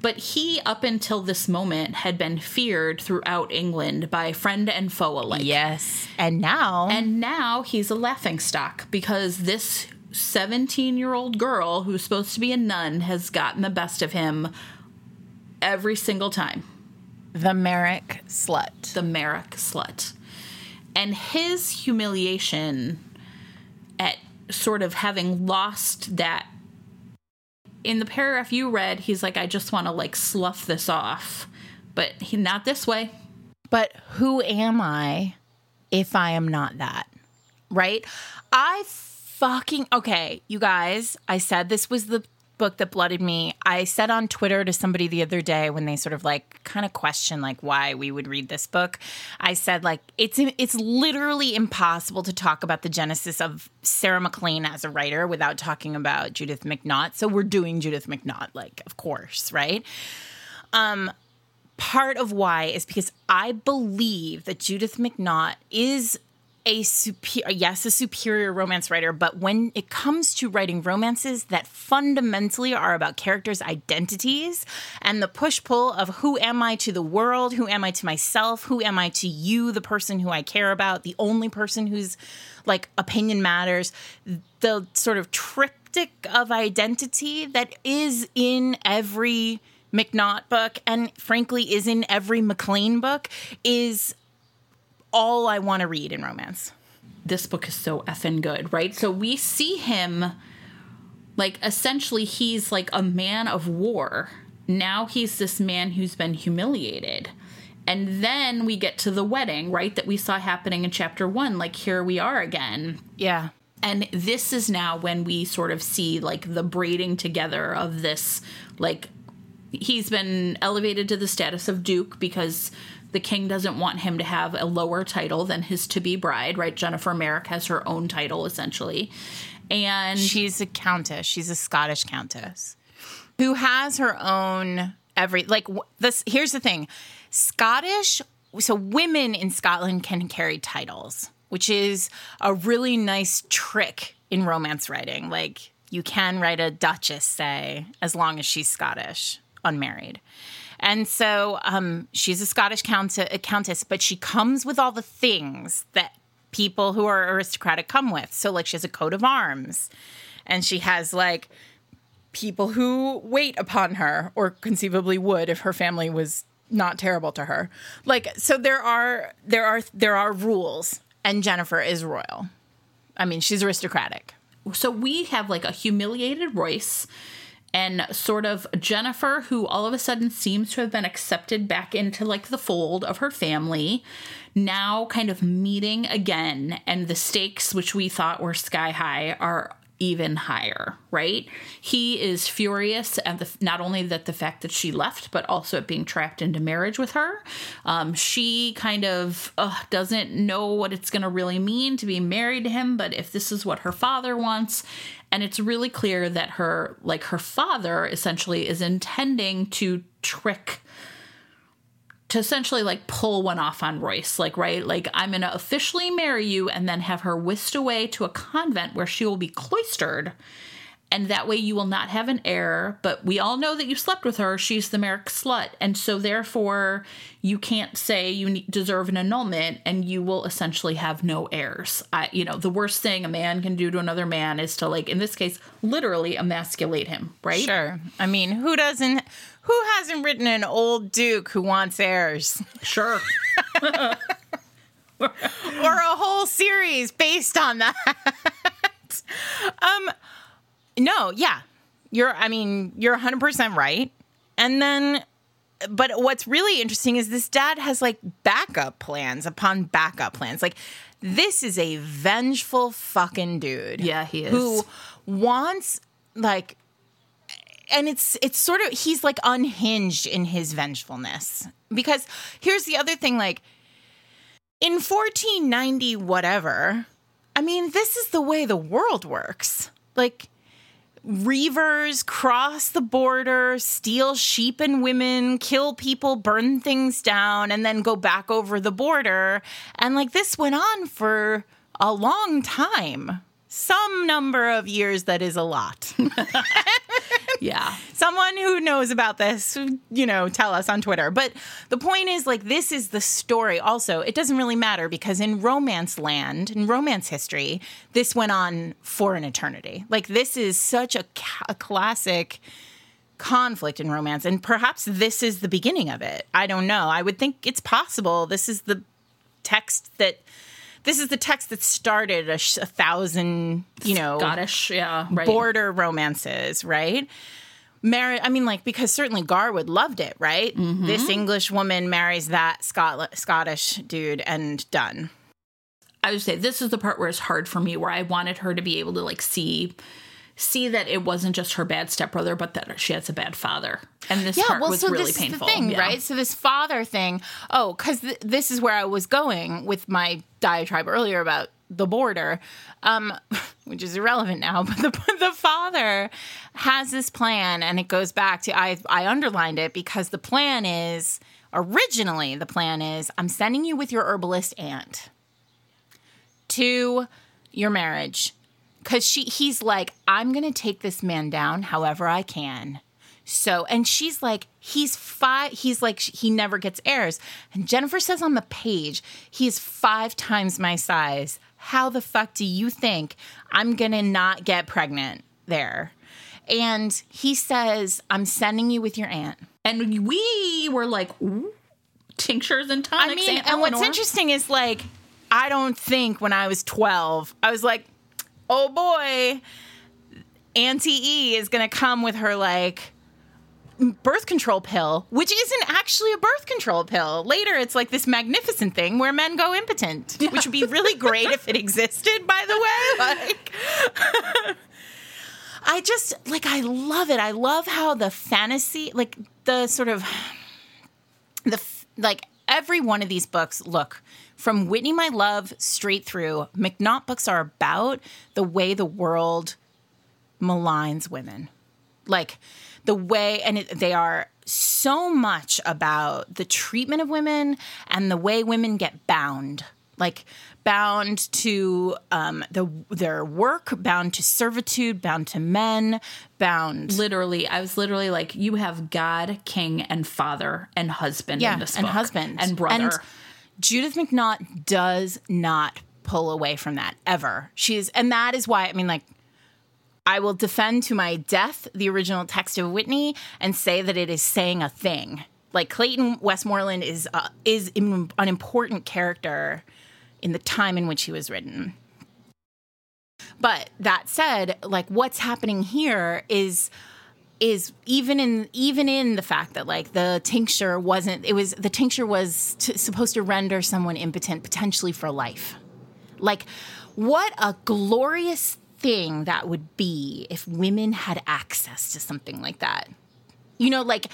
But he, up until this moment, had been feared throughout England by friend and foe alike. yes. And now, And now he's a laughing stock because this 17 year old girl who's supposed to be a nun has gotten the best of him every single time. the Merrick slut. The Merrick slut. And his humiliation at sort of having lost that. In the paragraph you read, he's like, I just want to like slough this off. But he, not this way. but who am I if I am not that? Right? I fucking okay, you guys. I said this was the book that blooded me. I said on Twitter to somebody the other day when they sort of like kind of question like why we would read this book. I said like it's it's literally impossible to talk about the genesis of Sarah MacLean as a writer without talking about Judith McNaught. So we're doing Judith McNaught like of course, right? Um part of why is because I believe that Judith McNaught is a superior, yes, a superior romance writer, but when it comes to writing romances that fundamentally are about characters' identities and the push pull of who am I to the world, who am I to myself, who am I to you, the person who I care about, the only person whose like opinion matters, the sort of triptych of identity that is in every McNaught book and frankly is in every MacLean book is all I want to read in romance. This book is so effing good, right? So we see him like essentially he's like a man of war. Now he's this man who's been humiliated. And then we get to the wedding, right? That we saw happening in chapter one. Like, here we are again. Yeah. And this is now when we sort of see like the braiding together of this. Like, he's been elevated to the status of Duke because the king doesn't want him to have a lower title than his to be bride, right? Jennifer Merrick has her own title essentially. And She's a countess. She's a Scottish countess who has her own every like this here's the thing. Scottish so women in Scotland can carry titles, which is a really nice trick in romance writing. Like you can write a duchess say as long as she's Scottish, unmarried. And so um, she's a Scottish count- countess, but she comes with all the things that people who are aristocratic come with. So, like, she has a coat of arms, and she has like people who wait upon her, or conceivably would if her family was not terrible to her. Like, so there are there are there are rules, and Jennifer is royal. I mean, she's aristocratic. so we have like a humiliated Royce and sort of Jennifer, who all of a sudden seems to have been accepted back into like the fold of her family, now kind of meeting again, and the stakes, which we thought were sky high, are even higher, right? He is furious at the not only that the fact that she left, but also at being trapped into marriage with her. Um, she kind of uh, doesn't know what it's going to really mean to be married to him, but if this is what her father wants, and it's really clear that her like her father essentially is intending to trick to essentially like pull one off on Royce, like, right? Like, I'm going to officially marry you and then have her whisked away to a convent where she will be cloistered. And that way you will not have an heir. But we all know that you slept with her. She's the Merrick slut. And so, therefore, you can't say you deserve an annulment and you will essentially have no heirs. I, you know, the worst thing a man can do to another man is to, like, in this case, literally emasculate him, right? Sure. I mean, who doesn't? Who hasn't written an old duke who wants heirs? Sure. (laughs) or a whole series based on that. (laughs) um no, yeah. You're I mean, you're 100% right. And then but what's really interesting is this dad has like backup plans upon backup plans. Like this is a vengeful fucking dude. Yeah, he is. Who wants like and it's it's sort of he's like unhinged in his vengefulness. Because here's the other thing like in 1490 whatever i mean this is the way the world works. Like reavers cross the border steal sheep and women kill people burn things down and then go back over the border. And like this went on for a long time. Some number of years that is a lot (laughs) yeah. (laughs) someone who knows about this, you know, tell us on Twitter. But the point is, like, this is the story. Also, it doesn't really matter because in romance land, in romance history, this went on for an eternity. Like, this is such a, ca- a classic conflict in romance. And perhaps this is the beginning of it. I don't know. I would think it's possible. This is the text that. This is the text that started a, sh- a thousand, you know, Scottish, yeah, right. border romances, right? married. I mean, like because certainly Garwood loved it, right? Mm-hmm. This English woman marries that Scot- Scottish dude, and done. I would say this is the part where it's hard for me, where I wanted her to be able to like see see that it wasn't just her bad stepbrother, but that she has a bad father. And this part was really this painful. is the thing, Yeah. right? So this father thing. Oh, because th- this is where I was going with my diatribe earlier about the border, um, (laughs) which is irrelevant now. (laughs) But the the father has this plan, and it goes back to I I underlined it because the plan is originally the plan is I'm sending you with your herbalist aunt to your marriage because she he's like i'm gonna take this man down however i can. So and she's like he's five he's like he never gets heirs. And jennifer says on the page he's five times my size. How the fuck do you think i'm gonna not get pregnant there? And he says i'm sending you with your aunt. And we were like, tinctures and tonics. I mean, and what's interesting is like, I don't think when I was 12, I was like, oh boy, Auntie E is going to come with her like birth control pill, which isn't actually a birth control pill. Later, it's like this magnificent thing where men go impotent, which would be really great if it existed, by the way. (laughs) Like, I just like, I love it. I love how the fantasy, like the sort of the like every one of these books look from whitney my love straight through mcnaught books are about the way the world maligns women like the way and it, they are so much about the treatment of women and the way women get bound like bound to um, the their work bound to servitude bound to men bound literally, I was literally like, you have God, King, and Father, and husband in this and book. husband and brother. And Judith McNaught does not pull away from that ever. She's and that is why I mean like I will defend to my death the original text of Whitney and say that it is saying a thing. Like Clayton Westmoreland is uh, is im- an important character in the time in which he was written. But that said, like what's happening here is is even in even in the fact that like the tincture wasn't it was the tincture was supposed to render someone impotent potentially for life. Like what a glorious thing that would be if women had access to something like that. You know like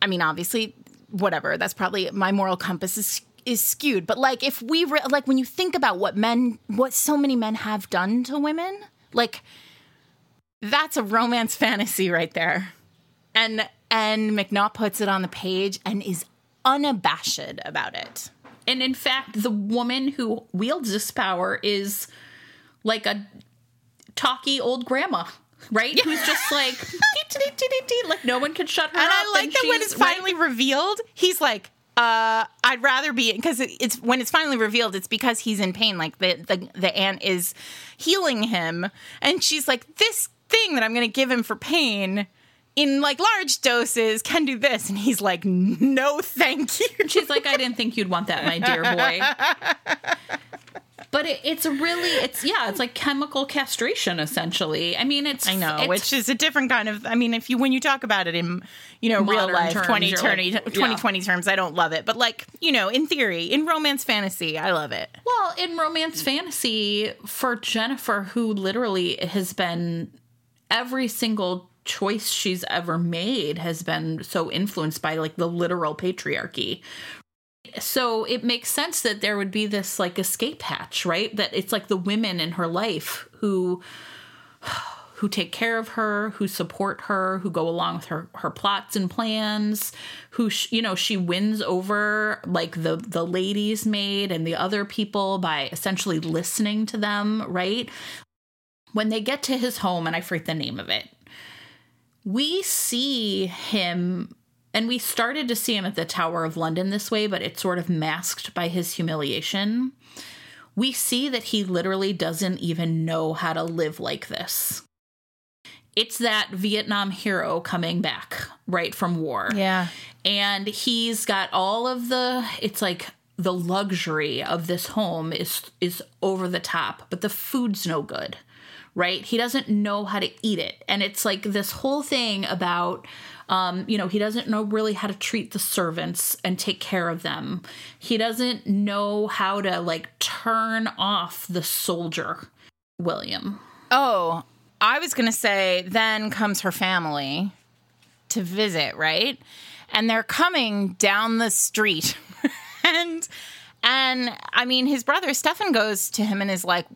I mean obviously whatever that's probably my moral compass is is skewed but like if we re- like when you think about what men what so many men have done to women like that's a romance fantasy right there. And and McNaught puts it on the page and is unabashed about it. And in fact, the woman who wields this power is like a talky old grandma, right? Who's just like, (laughs) like no one can shut her And up. I like that when it's finally revealed, he's like, uh, I'd rather be because it's when it's finally revealed, it's because he's in pain. Like the the the aunt is healing him, and she's like, this thing that I'm going to give him for pain in like large doses can do this, and he's like, no, thank you. She's like, I didn't think you'd want that, my dear boy. But it, it's really, it's yeah, it's like chemical castration essentially. I mean, it's I know, it's, which is a different kind of. I mean, if you when you talk about it in you know real life terms, 20, 20, like, 2020 yeah. terms, I don't love it. But like you know, in theory, in romance fantasy, I love it. Well, in romance fantasy, for Jennifer, who literally has been every single choice she's ever made has been so influenced by like the literal patriarchy. So it makes sense that there would be this like escape hatch, right? That it's like the women in her life who (sighs) who take care of her, who support her, who go along with her her plots and plans, who sh- you know she wins over like the the ladies maid and the other people by essentially listening to them, right? When they get to his home and I forget the name of it. We see him and we started to see him at the Tower of London this way, but it's sort of masked by his humiliation. We see that he literally doesn't even know how to live like this it's that Vietnam hero coming back right from war. Yeah. And he's got all of the it's like the luxury of this home is is over the top, but the food's no good. Right? He doesn't know how to eat it. And it's like this whole thing about, um, you know, he doesn't know really how to treat the servants and take care of them. He doesn't know how to like turn off the soldier, William. Oh, I was going to say, then comes her family to visit, right? And they're coming down the street. (laughs) and and I mean his brother Stefan goes to him and is like,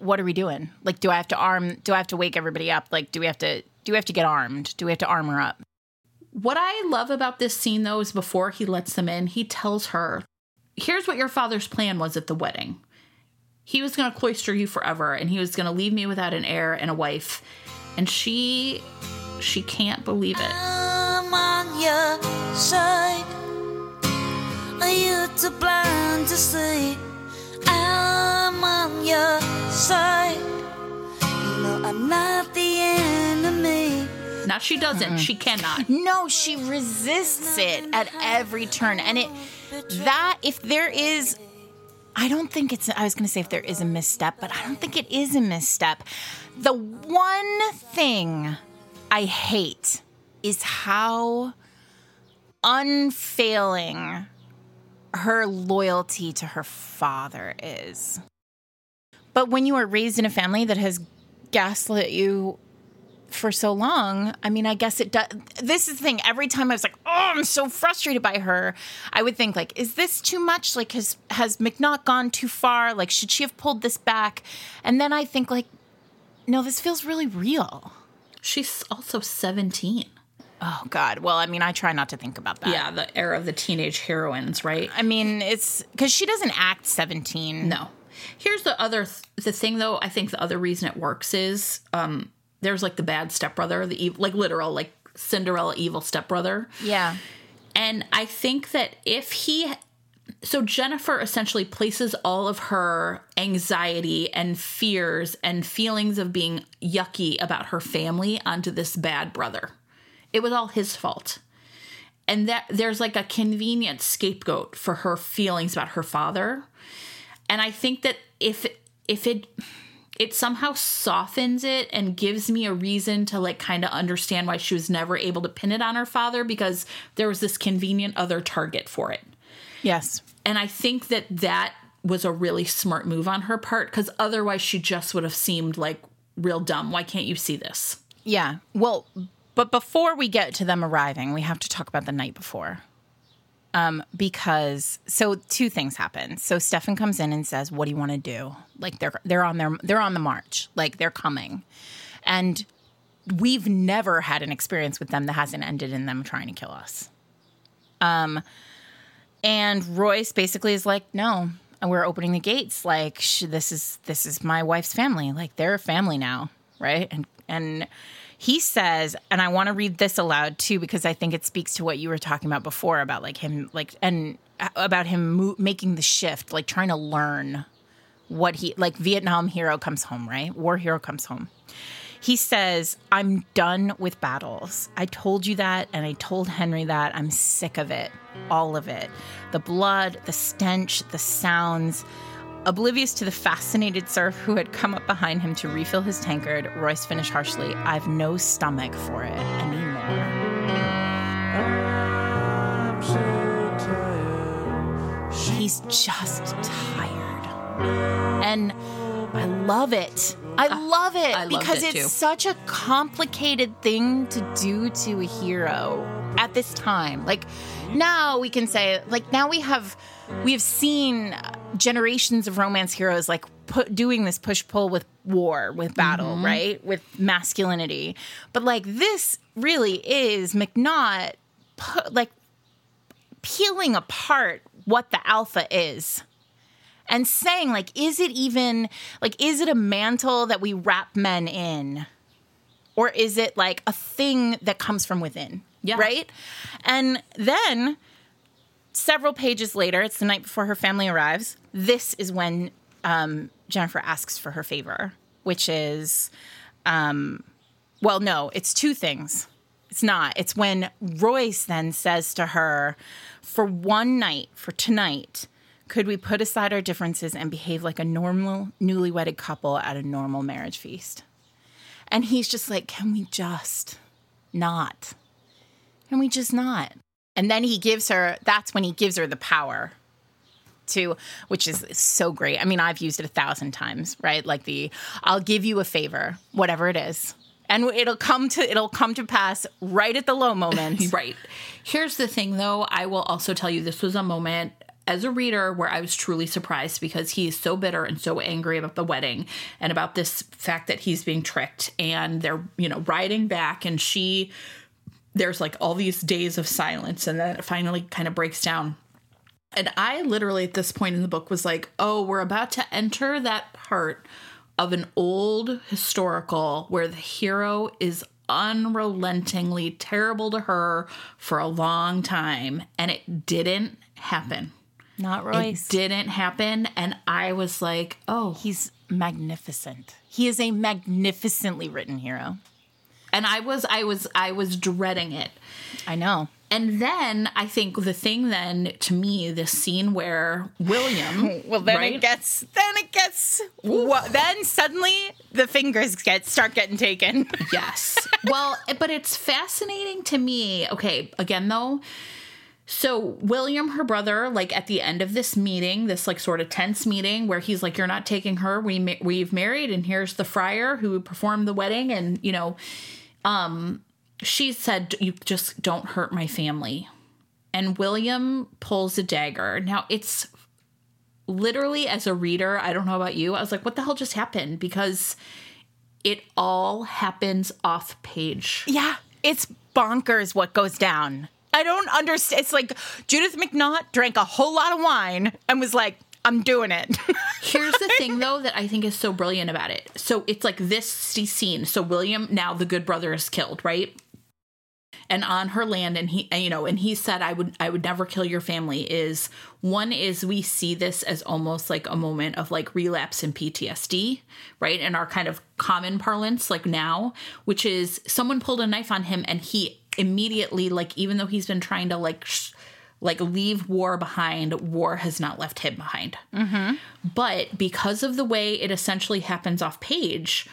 What are we doing? Like, do I have to arm do I have to wake everybody up? Like, do we have to do we have to get armed? Do we have to armor up? What I love about this scene though is before he lets them in, he tells her, Here's what your father's plan was at the wedding. He was going to cloister you forever and he was going to leave me without an heir and a wife. And she she can't believe it. I'm on your side. Are you too blind to see? I'm on your side. You know I'm not the enemy. Now she doesn't. She cannot. No, she resists it at every turn. And it that if there is I don't think it's I was going to say if there is a misstep, but I don't think it is a misstep. The one thing I hate is how unfailing her loyalty to her father is. But when you are raised in a family that has gaslit you for so long, I mean, I guess it does. This is the thing. Every time I was like, "Oh, I'm so frustrated by her," I would think like, "Is this too much? Like, has has McNaught gone too far? Like, should she have pulled this back?" And then I think like, "No, this feels really real." She's also 17. Oh God. Well, I mean, I try not to think about that. Yeah, the era of the teenage heroines, right? I mean, it's because she doesn't act 17. No. Here's the other th- the thing though, I think the other reason it works is um there's like the bad stepbrother, the ev- like literal like Cinderella evil stepbrother. Yeah. And I think that if he so Jennifer essentially places all of her anxiety and fears and feelings of being yucky about her family onto this bad brother. It was all his fault. And that there's like a convenient scapegoat for her feelings about her father. And I think that if if it it somehow softens it and gives me a reason to like kind of understand why she was never able to pin it on her father because there was this convenient other target for it. Yes. And I think that that was a really smart move on her part because otherwise she just would have seemed like real dumb. Why can't you see this? Yeah. Well, but before we get to them arriving, we have to talk about the night before. Um, because so two things happen. So Stefan comes in and says, "What do you want to do?" Like they're they're on their they're on the march, like they're coming, and we've never had an experience with them that hasn't ended in them trying to kill us. Um, and Royce basically is like, "No, and we're opening the gates. Like sh- this is this is my wife's family. Like they're a family now, right?" And and he says, and I want to read this aloud too because I think it speaks to what you were talking about before about like him, like and about him mo- making the shift, like trying to learn what he like. Vietnam hero comes home, right? War hero comes home. He says, I'm done with battles. I told you that, and I told Henry that. I'm sick of it. All of it. The blood, the stench, the sounds. Oblivious to the fascinated serf who had come up behind him to refill his tankard, Royce finished harshly, I've no stomach for it anymore. I'm so tired. He's just tired. And I love it. I love it I because it it's such a complicated thing to do to a hero at this time. Like now we can say like now we have we have seen generations of romance heroes like put, doing this push pull with war, with battle, Mm-hmm. right? With masculinity. But like this really is McNaught pu- like peeling apart what the alpha is and saying like is it even like is it a mantle that we wrap men in or is it like a thing that comes from within Yeah. right and then several pages later it's the night before her family arrives this is when um, jennifer asks for her favor which is um, well no it's two things it's not it's when royce then says to her for one night for tonight could we put aside our differences and behave like a normal newly wedded couple at a normal marriage feast And he's just like, can we just not? Can we just not? And then he gives her, that's when he gives her the power to, which is so great. I mean, I've used it a thousand times, right? Like the, I'll give you a favor, whatever it is. And it'll come to it'll come to pass right at the low (laughs) moment. Right. Here's the thing, though. I will also tell you this was a moment as a reader where I was truly surprised because he is so bitter and so angry about the wedding and about this fact that he's being tricked and they're, you know, riding back and she, there's like all these days of silence and then it finally kind of breaks down. And I literally at this point in the book was like, oh, we're about to enter that part of an old historical where the hero is unrelentingly terrible to her for a long time and it didn't happen. Not really. It didn't happen and I was like, "Oh, He's magnificent. He is a magnificently written hero. And I was I was I was dreading it. I know. And then I think the thing then to me this scene where William (laughs) Well, then right? it gets, then it gets, then suddenly the fingers get start getting taken. (laughs) Yes. well, but it's fascinating to me. Okay, again though. So William, her brother, like at the end of this meeting, this like sort of tense meeting where he's like, "You're not taking her. We ma- we've married, and here's the friar who performed the wedding, and you know, um, she said, "You just don't hurt my family." And William pulls a dagger. Now it's literally as a reader, I don't know about you. I was like, "What the hell just happened?" Because it all happens off page. yeah, it's bonkers what goes down. I don't understand. It's like Judith McNaught drank a whole lot of wine and was like, I'm doing it. (laughs) Here's the thing, (laughs) though, that I think is so brilliant about it. So it's like this scene. So William, now the good brother, is killed, right? And on her land, and he, and, you know, and he said, "I would, I would never kill your family." Is one is we see this as almost like a moment of like relapse in PTSD, right? In our kind of common parlance, like now, which is someone pulled a knife on him, and he immediately, like, even though he's been trying to like. Sh- like leave war behind war has not left him behind. Mm-hmm. But because of the way it essentially happens off page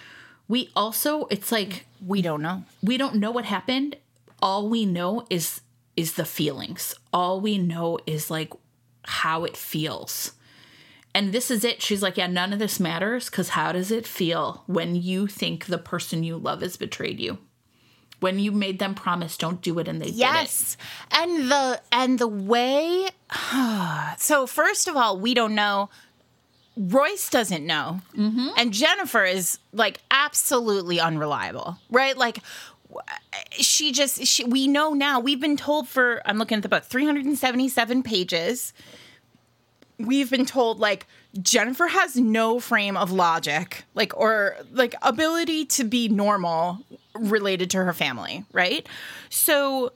we also it's like we don't know. we don't know what happened. All we know is is the feelings. All we know is like how it feels. And this is it. She's like yeah none of this matters because how does it feel when you think the person you love has betrayed you when you made them promise don't do it and they Yes. And the and the way (sighs) so first of all, we don't know Royce doesn't know. Mm-hmm. And Jennifer is like absolutely unreliable, right? Like she just she, we know now. We've been told for I'm looking at the book 377 pages. We've been told like Jennifer has no frame of logic, like or like ability to be normal related to her family, right? So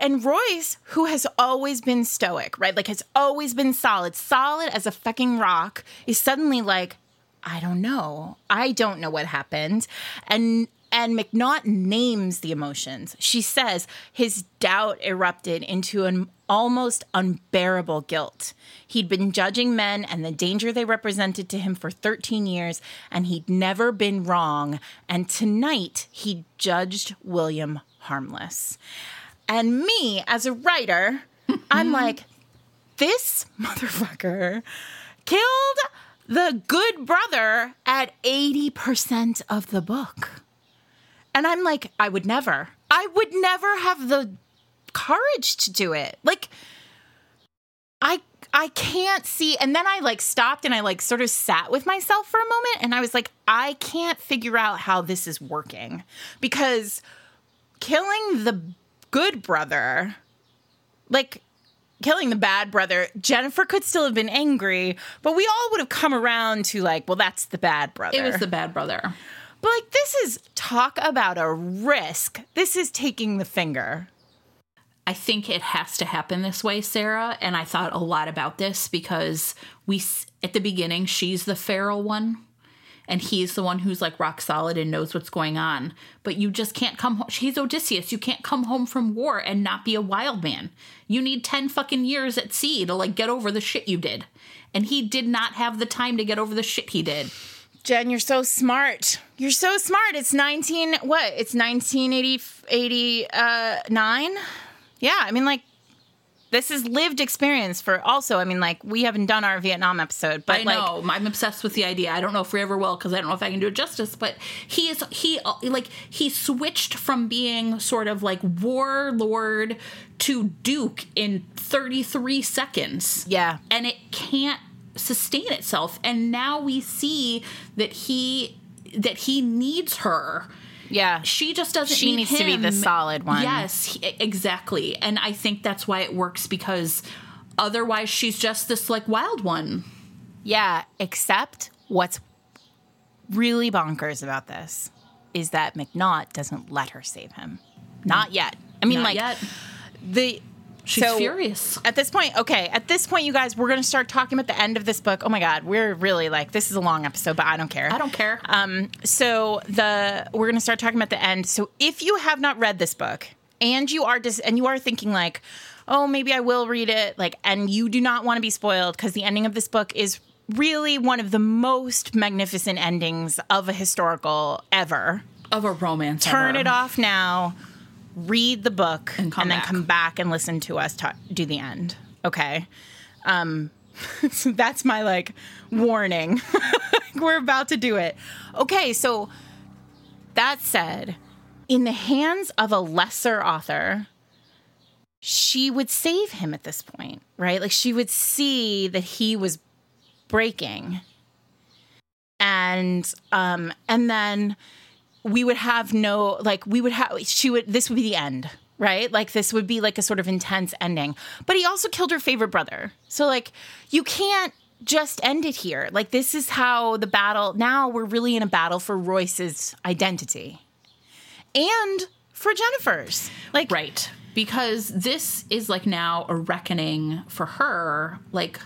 and Royce, who has always been stoic, right? Like has always been solid, solid as a fucking rock, is suddenly like, I don't know. I don't know what happened. And and McNaught names the emotions. She says his doubt erupted into an almost unbearable guilt. He'd been judging men and the danger they represented to him for 13 years, and he'd never been wrong. And tonight he judged William harmless. And me, as a writer, I'm (laughs) like, this motherfucker killed the good brother at 80% of the book. And I'm like, I would never, I would never have the courage to do it. Like, I I can't see and then I like stopped and I like sort of sat with myself for a moment and I was like I can't figure out how this is working. Because killing the good brother like killing the bad brother Jennifer could still have been angry but we all would have come around to like well that's the bad brother. It was the bad brother. But like this is talk about a risk. This is taking the finger I think it has to happen this way, Sarah. And I thought a lot about this because we, at the beginning, she's the feral one. And he's the one who's like rock solid and knows what's going on. But you just can't come home. He's Odysseus. You can't come home from war and not be a wild man. You need 10 fucking years at sea to like get over the shit you did. And he did not have the time to get over the shit he did. Jen, you're so smart. You're so smart. It's 19 what? It's 1989. Yeah, I mean like this is lived experience for also, I mean like we haven't done our Vietnam episode, but I like know. I'm obsessed with the idea. I don't know if we ever will because I don't know if I can do it justice. But he is he like he switched from being sort of like warlord to duke in 33 seconds. Yeah. and it can't sustain itself. And now we see that he that he needs her. Yeah. She just doesn't. She need needs to be the solid one. Yes, he- exactly. And I think that's why it works because otherwise she's just this like wild one. Yeah, except what's really bonkers about this is that McNaught doesn't let her save him. Not yet. I mean, Not like yet. the She's so- furious. At this point, okay, at this point, you guys, we're going to start talking about the end of this book. Oh my God, we're really like, this is a long episode, but I don't care. I don't care. Um, so the we're going to start talking about the end. So if you have not read this book and you are dis- and you are thinking like, oh, maybe I will read it, like, and you do not want to be spoiled because the ending of this book is really one of the most magnificent endings of a historical ever. of a romance. Turn ever. it off now. Read the book And come then back. come back and listen to us ta- do the end. Okay. Um, (laughs) so that's my like warning. (laughs) We're about to do it. Okay, so that said, in the hands of a lesser author, she would save him at this point, right? Like she would see that he was breaking. And um and then we would have no like we would have she would this would be the end right? Like this would be like a sort of intense ending. But he also killed her favorite brother. So like you can't just end it here. Like this is how the battle now we're really in a battle for royce's identity. And for jennifer's. Like Right. Because this is like now a reckoning for her. Like,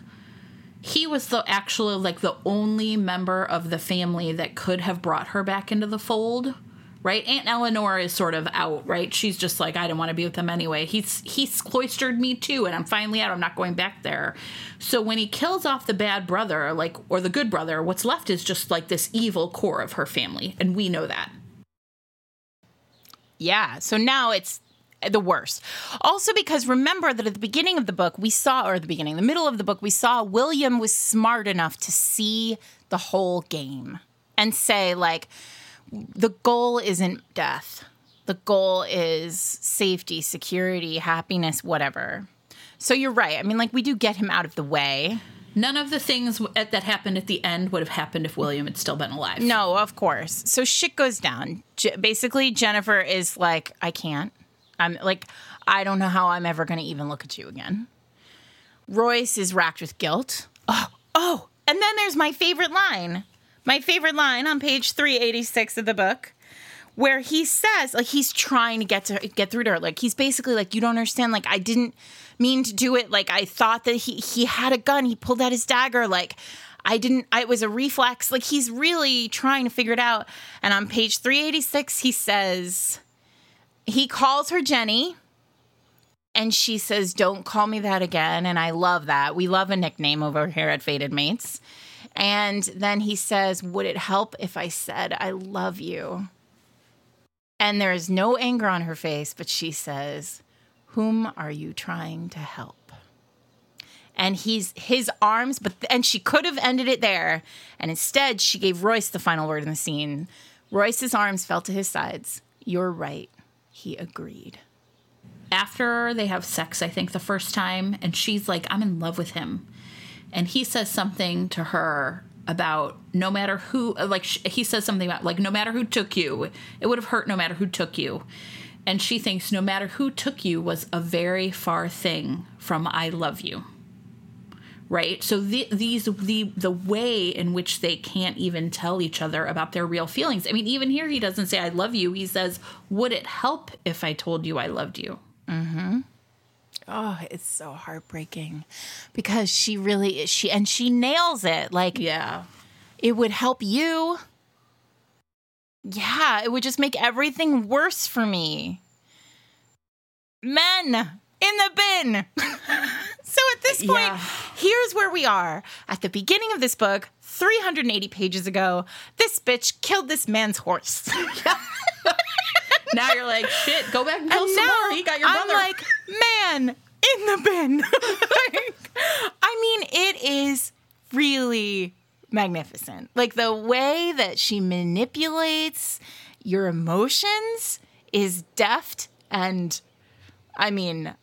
he was the actually like the only member of the family that could have brought her back into the fold. Right? Aunt Eleanor is sort of out, right? She's just like, I didn't want to be with him anyway. He's he's cloistered me too, and I'm finally out. I'm not going back there. So when he kills off the bad brother, like or the good brother, what's left is just like this evil core of her family. And we know that. Yeah. So now it's the worst. Also, because remember that at the beginning of the book, we saw, or the beginning, the middle of the book, we saw William was smart enough to see the whole game and say, like, the goal isn't death. The goal is safety, security, happiness, whatever. So you're right. I mean, like, we do get him out of the way. None of the things that happened at the end would have happened if William had still been alive. No, of course. So shit goes down. J- basically, Jennifer is like, I can't. I'm like, I don't know how I'm ever going to even look at you again. Royce is racked with guilt. Oh, oh, and then there's my favorite line. My favorite line on page 386 of the book where he says like he's trying to get to get through to her. Like he's basically like you don't understand. Like I didn't mean to do it. Like I thought that he he had a gun. He pulled out his dagger. Like I didn't I, it was a reflex. Like he's really trying to figure it out. And on page 386 he says he calls her Jenny and she says don't call me that again and I love that we love a nickname over here at Fated Mates and then he says would it help if I said I love you and there is no anger on her face, but she says, Whom are you trying to help? And he's his arms, but and she could have ended it there. And instead, she gave Royce the final word in the scene. Royce's arms fell to his sides. You're right. He agreed. After they have sex, I think the first time, and she's like, I'm in love with him. And he says something to her about no matter who, like, he says something about, like, no matter who took you, it would have hurt no matter who took you. And she thinks no matter who took you was a very far thing from I love you. Right? So the, these the the way in which they can't even tell each other about their real feelings. I mean, even here he doesn't say I love you. He says, "Would it help if I told you I loved you?" Mm-hmm. Oh, it's so heartbreaking because she really is. She and she nails it. Like Yeah. it would help you. Yeah, it would just make everything worse for me. Men in the bin. (laughs) so at this point, Yeah. here's where we are. At the beginning of this book, 380 pages ago, this bitch killed this man's horse. (laughs) now you're like, shit, go back and kill And some more. You got your I'm brother. like, man, in the bin. (laughs) Like, I mean, it is really magnificent. Like the way that she manipulates your emotions is deft and I mean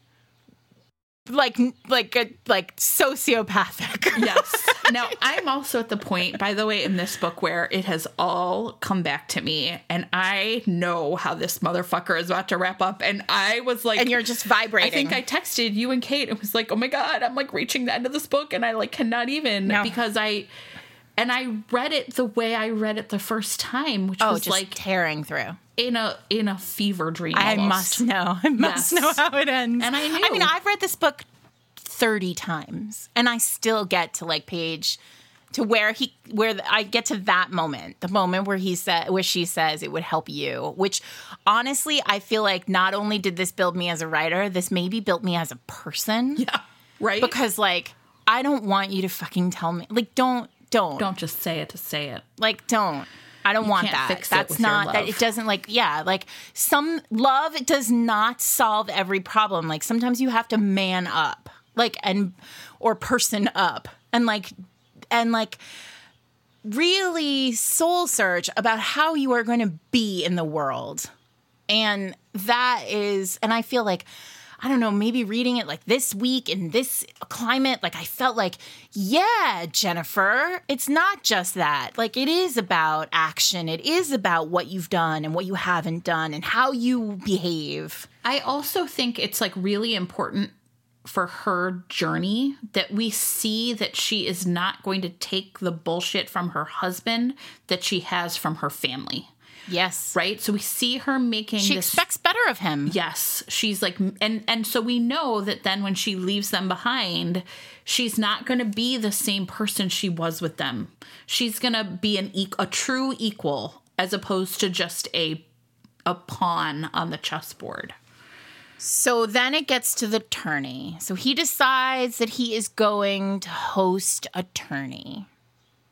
like like a, like sociopathic. yes. (laughs) Now, I'm also at the point, by the way, in this book where it has all come back to me, and I know how this motherfucker is about to wrap up. And I was like, and you're just vibrating. I think I texted you and Kate and was like, oh my God, I'm like reaching the end of this book, and I like cannot even No. because I. And I read it the way I read it the first time, which oh, was just like tearing through. in a in a fever dream. I almost. must know. I must Yes. know how it ends. And I knew. I mean. I've read this book 30 times and I still get to like page to where he where I get to that moment, the moment where he said where she says it would help you, which honestly, I feel like not only did this build me as a writer, this maybe built me as a person Yeah. Right? because like I don't want you to fucking tell me. Like don't don't. Don't just say it to say it. like don't. I don't want can't that. that's not that it doesn't like yeah like some love it does not solve every problem. Like sometimes you have to man up like and or person up. And like and like really soul search about how you are going to be in the world. And that is and i feel like i don't know maybe reading it like this week in this climate like i felt like yeah jennifer it's not just that. Like it is about action. It is about what you've done and what you haven't done and how you behave. I also think it's like really important for her journey that we see that she is not going to take the bullshit from her husband that she has from her family. Yes Right? So we see her making she this expects better of him Yes, she's like and and so we know that then when she leaves them behind, she's not going to be the same person she was with them. She's going to be an e- a true equal as opposed to just a a pawn on the chessboard. So then it gets to the tourney. So he decides that he is going to host a tourney.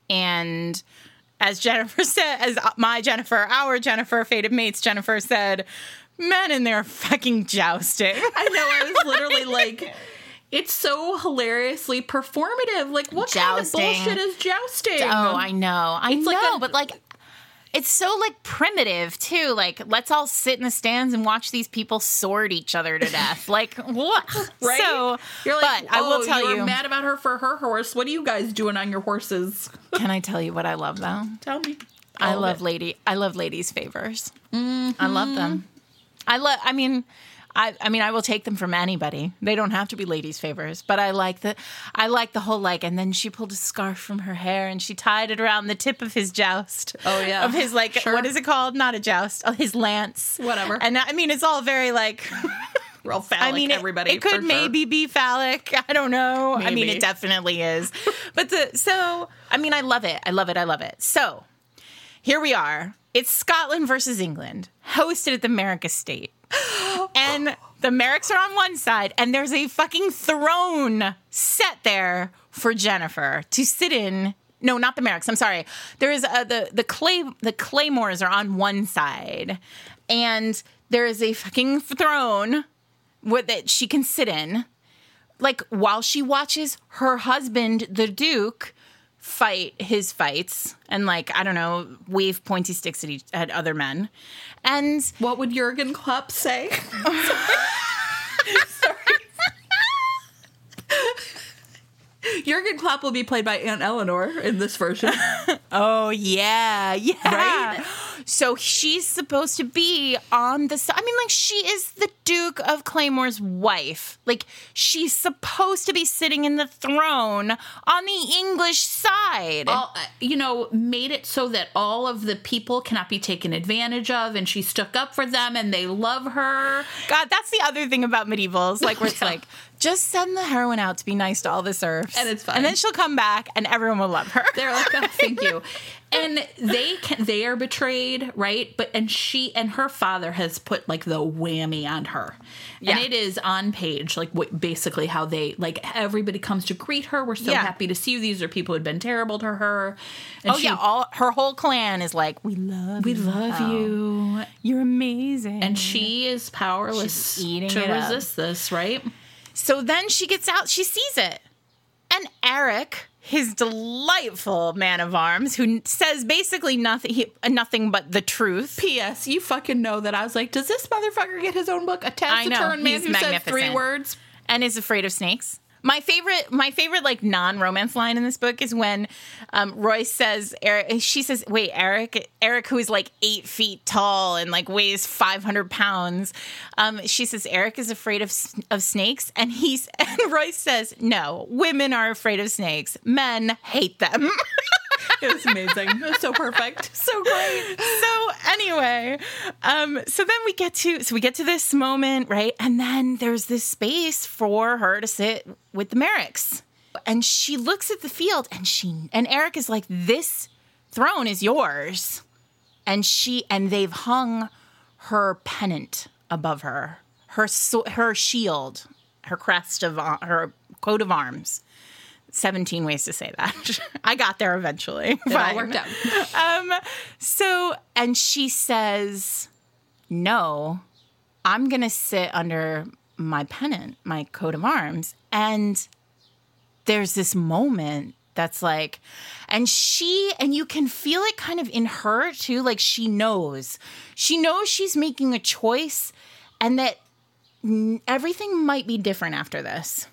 And as Jennifer (laughs) said, as my Jennifer, our Jennifer, fated mates Jennifer said, men in their fucking jousting. (laughs) I know. I was literally (laughs) like, it's so hilariously performative. Like, what Jousting. kind of bullshit is jousting? Oh, I know. I It's know, like a- but like it's so like primitive too. Like let's all sit in the stands and watch these people sword each other to death. like (laughs) what? (laughs) right? So, You're like, but I will "Oh, tell you. you. mad about her for her horse. What are you guys doing on your horses? (laughs) Can I tell you what I love though? Tell me. I All of love it. lady. I love ladies' favors. I love mm-hmm. them. I love. I mean, I. I mean, I will take them from anybody. They don't have to be ladies' favors, but I like the. I like the whole like. And then she pulled a scarf from her hair and she tied it around the tip of his joust. Oh, yeah. of his like. Sure. What is it called? Not a joust. Oh, his lance. Whatever. And I mean, it's all very like. (laughs) Real phallic, I mean, it, everybody. it could sure. maybe be phallic. I don't know. I mean, it definitely is. (laughs) but the so I mean, I love it. I love it. I love it. So here we are. It's Scotland versus England, hosted at the America Estate, and the Merricks are on one side, and there's a fucking throne set there for Jennifer to sit in. No, not the Merricks. I'm sorry. There is a, the the clay the claymores are on one side, and there is a fucking throne what that she can sit in like while she watches her husband the duke fight his fights and like i don't know wave pointy sticks at each at other men and What would Jurgen Klopp say? (laughs) (laughs) (laughs) (laughs) Jurgen Klopp will be played by Aunt Eleanor in this version. (laughs) oh yeah yeah Right? so she's supposed to be on the side i mean like she is the duke of claymore's wife like she's supposed to be sitting in the throne on the english side all, uh, you know, made it so that all of the people cannot be taken advantage of, and she stuck up for them, and they love her. God, that's the other thing about medievals, like where it's (laughs) Yeah. like, just send the heroine out to be nice to all the serfs, And it's fine. and then she'll come back, and everyone will love her. They're like, oh, thank you. (laughs) and they can they are betrayed right but and she and her father has put like the whammy on her Yeah. and it is on page like what basically how they like everybody comes to greet her we're so Yeah. happy to see you these are people who'd been terrible to her and oh yeah, all her whole clan is like, we love, we you. love you You're amazing. and she is powerless to resist this right So then she gets out, she sees it. And Eric, his delightful man of arms, who says basically nothing he, nothing but the truth. P.S. You fucking know that I was like, does this motherfucker get his own book? A taciturn man who said three words. and is afraid of snakes. My favorite, my favorite like non-romance line in this book is when um, Royce says, Eric, she says, "Wait, Eric, Eric, who is like eight feet tall and like weighs five hundred pounds." Um, she says, "Eric is afraid of of snakes," and he's (laughs) and Royce says, "No, women are afraid of snakes. Men hate them." (laughs) It was amazing. It was so perfect. (laughs) So great. so anyway um so then we get to so we get to this moment right and then there's this space for her to sit with the merricks and she looks at the field and she and eric is like this throne is yours and she and they've hung her pennant above her her her shield her crest of her coat of arms 17 ways to say that (laughs) i got there eventually It all worked out. um, so, and she says, No, I'm going to sit under my pennant, my coat of arms. And there's this moment that's like, and she, and you can feel it kind of in her too. Like she knows, she knows she's making a choice and that everything might be different after this.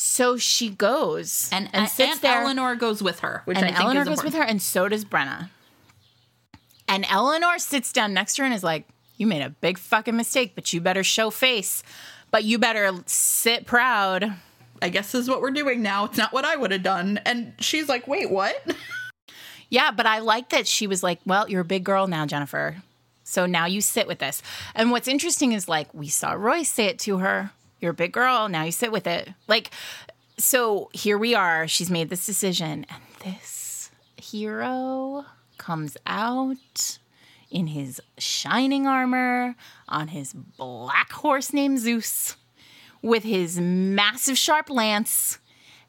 So she goes And, and and, sits and there Eleanor goes with her, which and I think Eleanor is goes with her, and so does Brenna. And Eleanor sits down next to her and is like, "You made a big fucking mistake, but you better show face. But you better sit proud." I guess this is what we're doing now. It's not what I would have done. And she's like, wait, what? (laughs) Yeah, but I like that she was like, "Well, you're a big girl now, Jennifer. So now you sit with this." And what's interesting is like we saw Royce say it to her, "You're a big girl, now you sit with it." Like so here we are, she's made this decision and this hero comes out in his shining armor on his black horse named Zeus with his massive sharp lance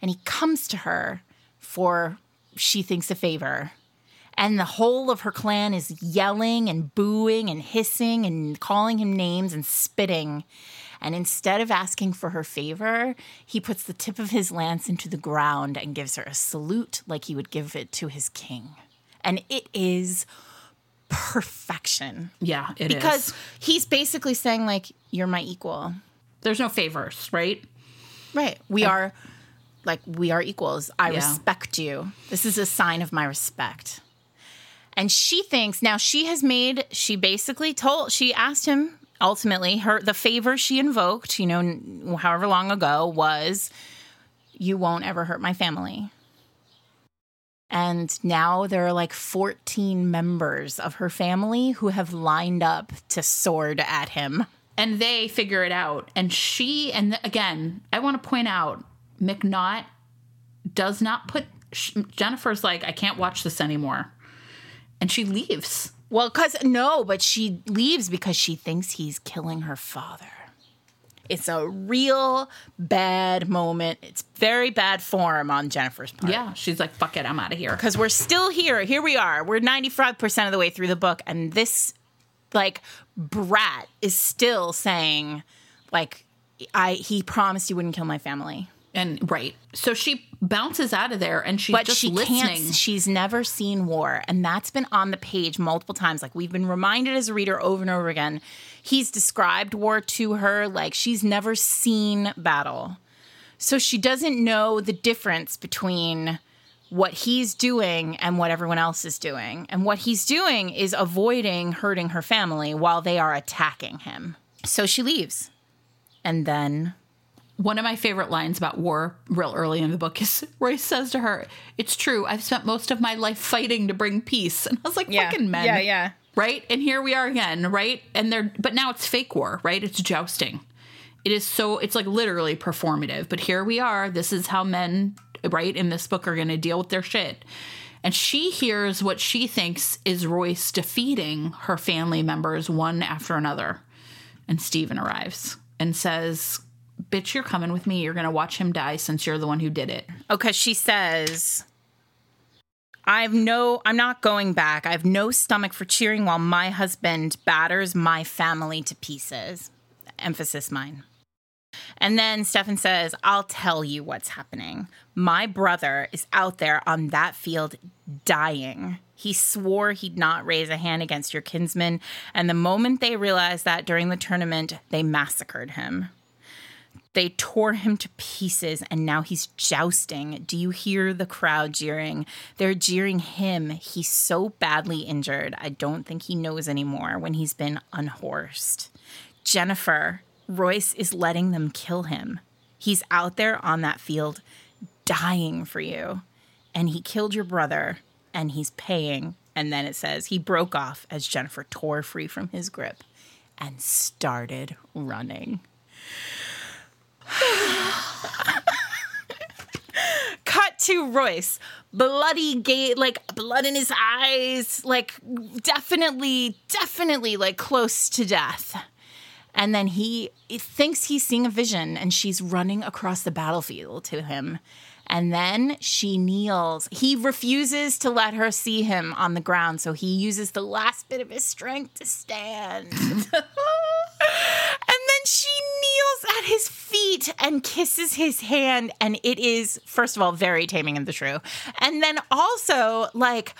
and he comes to her for she thinks a favor. And the whole of her clan is yelling and booing and hissing and calling him names and spitting. And instead of asking for her favor, he puts the tip of his lance into the ground and gives her a salute like he would give it to his king. And it is perfection. Yeah, it is. Because he's basically saying, like, you're my equal. there's no favors, right? Right. We are like we are equals. I Yeah. respect you. This is a sign of my respect. And she thinks now she has made she basically told she asked him ultimately her the favor she invoked, you know, however long ago was you won't ever hurt my family. And now there are like 14 members of her family who have lined up to sword at him. and they figure it out and she and th- again i want to point out mcnaught does not put sh- jennifer's like i can't watch this anymore and she leaves Well, because no, but she leaves because she thinks he's killing her father. It's a real bad moment. It's very bad form on Jennifer's part. yeah she's like fuck it i'm out of here Because we're still here. Here we are. We're 95% of the way through the book. And this, like, brat is still saying, like, I he promised he wouldn't kill my family. And right. So she bounces out of there and she's but just she listening. can't she's never seen war. And that's been on the page multiple times. Like we've been reminded as a reader over and over again he's described war to her like she's never seen battle. So she doesn't know the difference between what he's doing and what everyone else is doing. And what he's doing is avoiding hurting her family while they are attacking him. So she leaves. And then One of my favorite lines about war, real early in the book, is (laughs) Royce says to her, "It's true. I've spent most of my life fighting to bring peace." (laughs) And I was like, "Fucking men, Yeah, yeah. right?" And here we are again, right? And they're, but now it's fake war, right? It's jousting. It is so. It's like literally performative. But here we are. This is how men, right, in this book are going to deal with their shit. And she hears what she thinks is Royce defeating her family members one after another. And Stephen arrives and says, Bitch, you're coming with me. You're going to watch him die since you're the one who did it. Because she says, I've no, I'm not going back. I have no stomach for cheering while my husband batters my family to pieces. Emphasis mine. And then Stefan says, I'll tell you what's happening. My brother is out there on that field dying. He swore he'd not raise a hand against your kinsman. And the moment they realized that during the tournament, they massacred him. They tore him to pieces and now he's jousting. Do you hear the crowd jeering? They're jeering him. He's so badly injured. I don't think he knows anymore when he's been unhorsed. Jennifer, Royce is letting them kill him. He's out there on that field dying for you. And he killed your brother and he's paying. And then it says he broke off as Jennifer tore free from his grip and started running. Cut to Royce, bloody gate, like blood in his eyes, like definitely, definitely like close to death. And then he thinks he's seeing a vision and she's running across the battlefield to him. And then she kneels. He refuses to let her see him on the ground, so he uses the last bit of his strength to stand. (laughs) (laughs) and she kneels at his feet and kisses his hand. And it is, first of all, very taming of the shrew. And then also, like,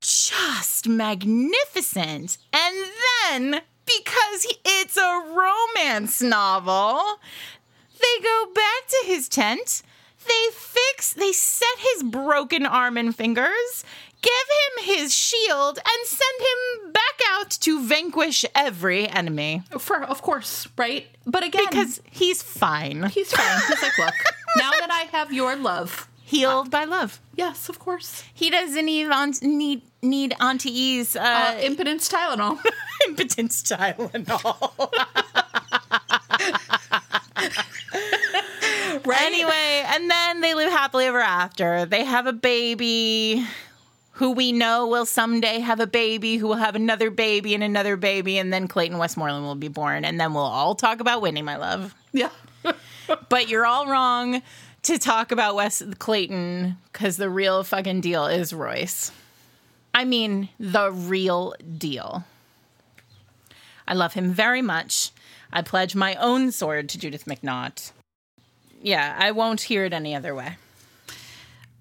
just magnificent. And then, because it's a romance novel, they go back to his tent. They fix, they set his broken arm and fingers, give him his shield, and send him back out to vanquish every enemy. For of course, right? But again, Because he's fine. he's fine. He's like, look, (laughs) now that I have your love, Healed by love. yes, of course. He doesn't even need need Auntie E's uh, Uh, impotence Tylenol. (laughs) impotence Tylenol. (laughs) right? Anyway, and then they live happily ever after. They have a baby who we know will someday have a baby who will have another baby and another baby, and then Clayton Westmoreland will be born. And then we'll all talk about Whitney, my love. Yeah. (laughs) But you're all wrong to talk about Wes Clayton because the real fucking deal is Royce. I mean, the real deal. I love him very much. I pledge my own sword to Judith McNaught. Yeah, I won't hear it any other way.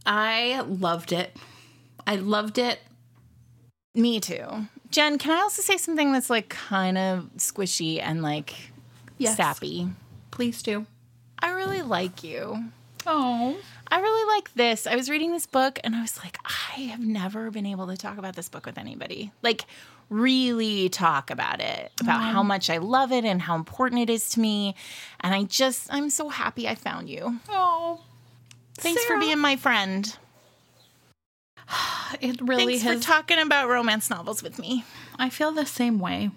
I loved it. I loved it. Me too. Jen, can I also say something that's like kind of squishy and like Yes. sappy? Please do. I really like you. Oh. I really like this. I was reading this book and I was like, I have never been able to talk about this book with anybody. Like, really talk about it, about how much I love it and how important it is to me. And I just, I'm so happy I found you. Oh. Thanks for being my friend. (sighs) It really Thanks has. for talking about romance novels with me. I feel the same way.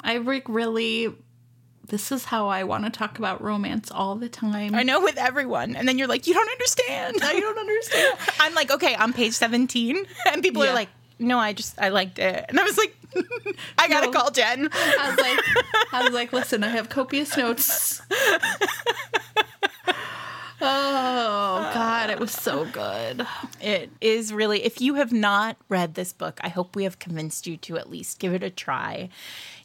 I re- really. This is how I want to talk about romance all the time. I know with everyone. And then you're like, you don't understand. (laughs) I don't understand. (laughs) I'm like, okay, on page 17. And people Yeah. are like, no, I just, I liked it. And I was like, (laughs) I gotta No. call Jen. I was like, I was like, listen, I have copious notes. Oh God, it was so good. It is really, if you have not read this book, I hope we have convinced you to at least give it a try.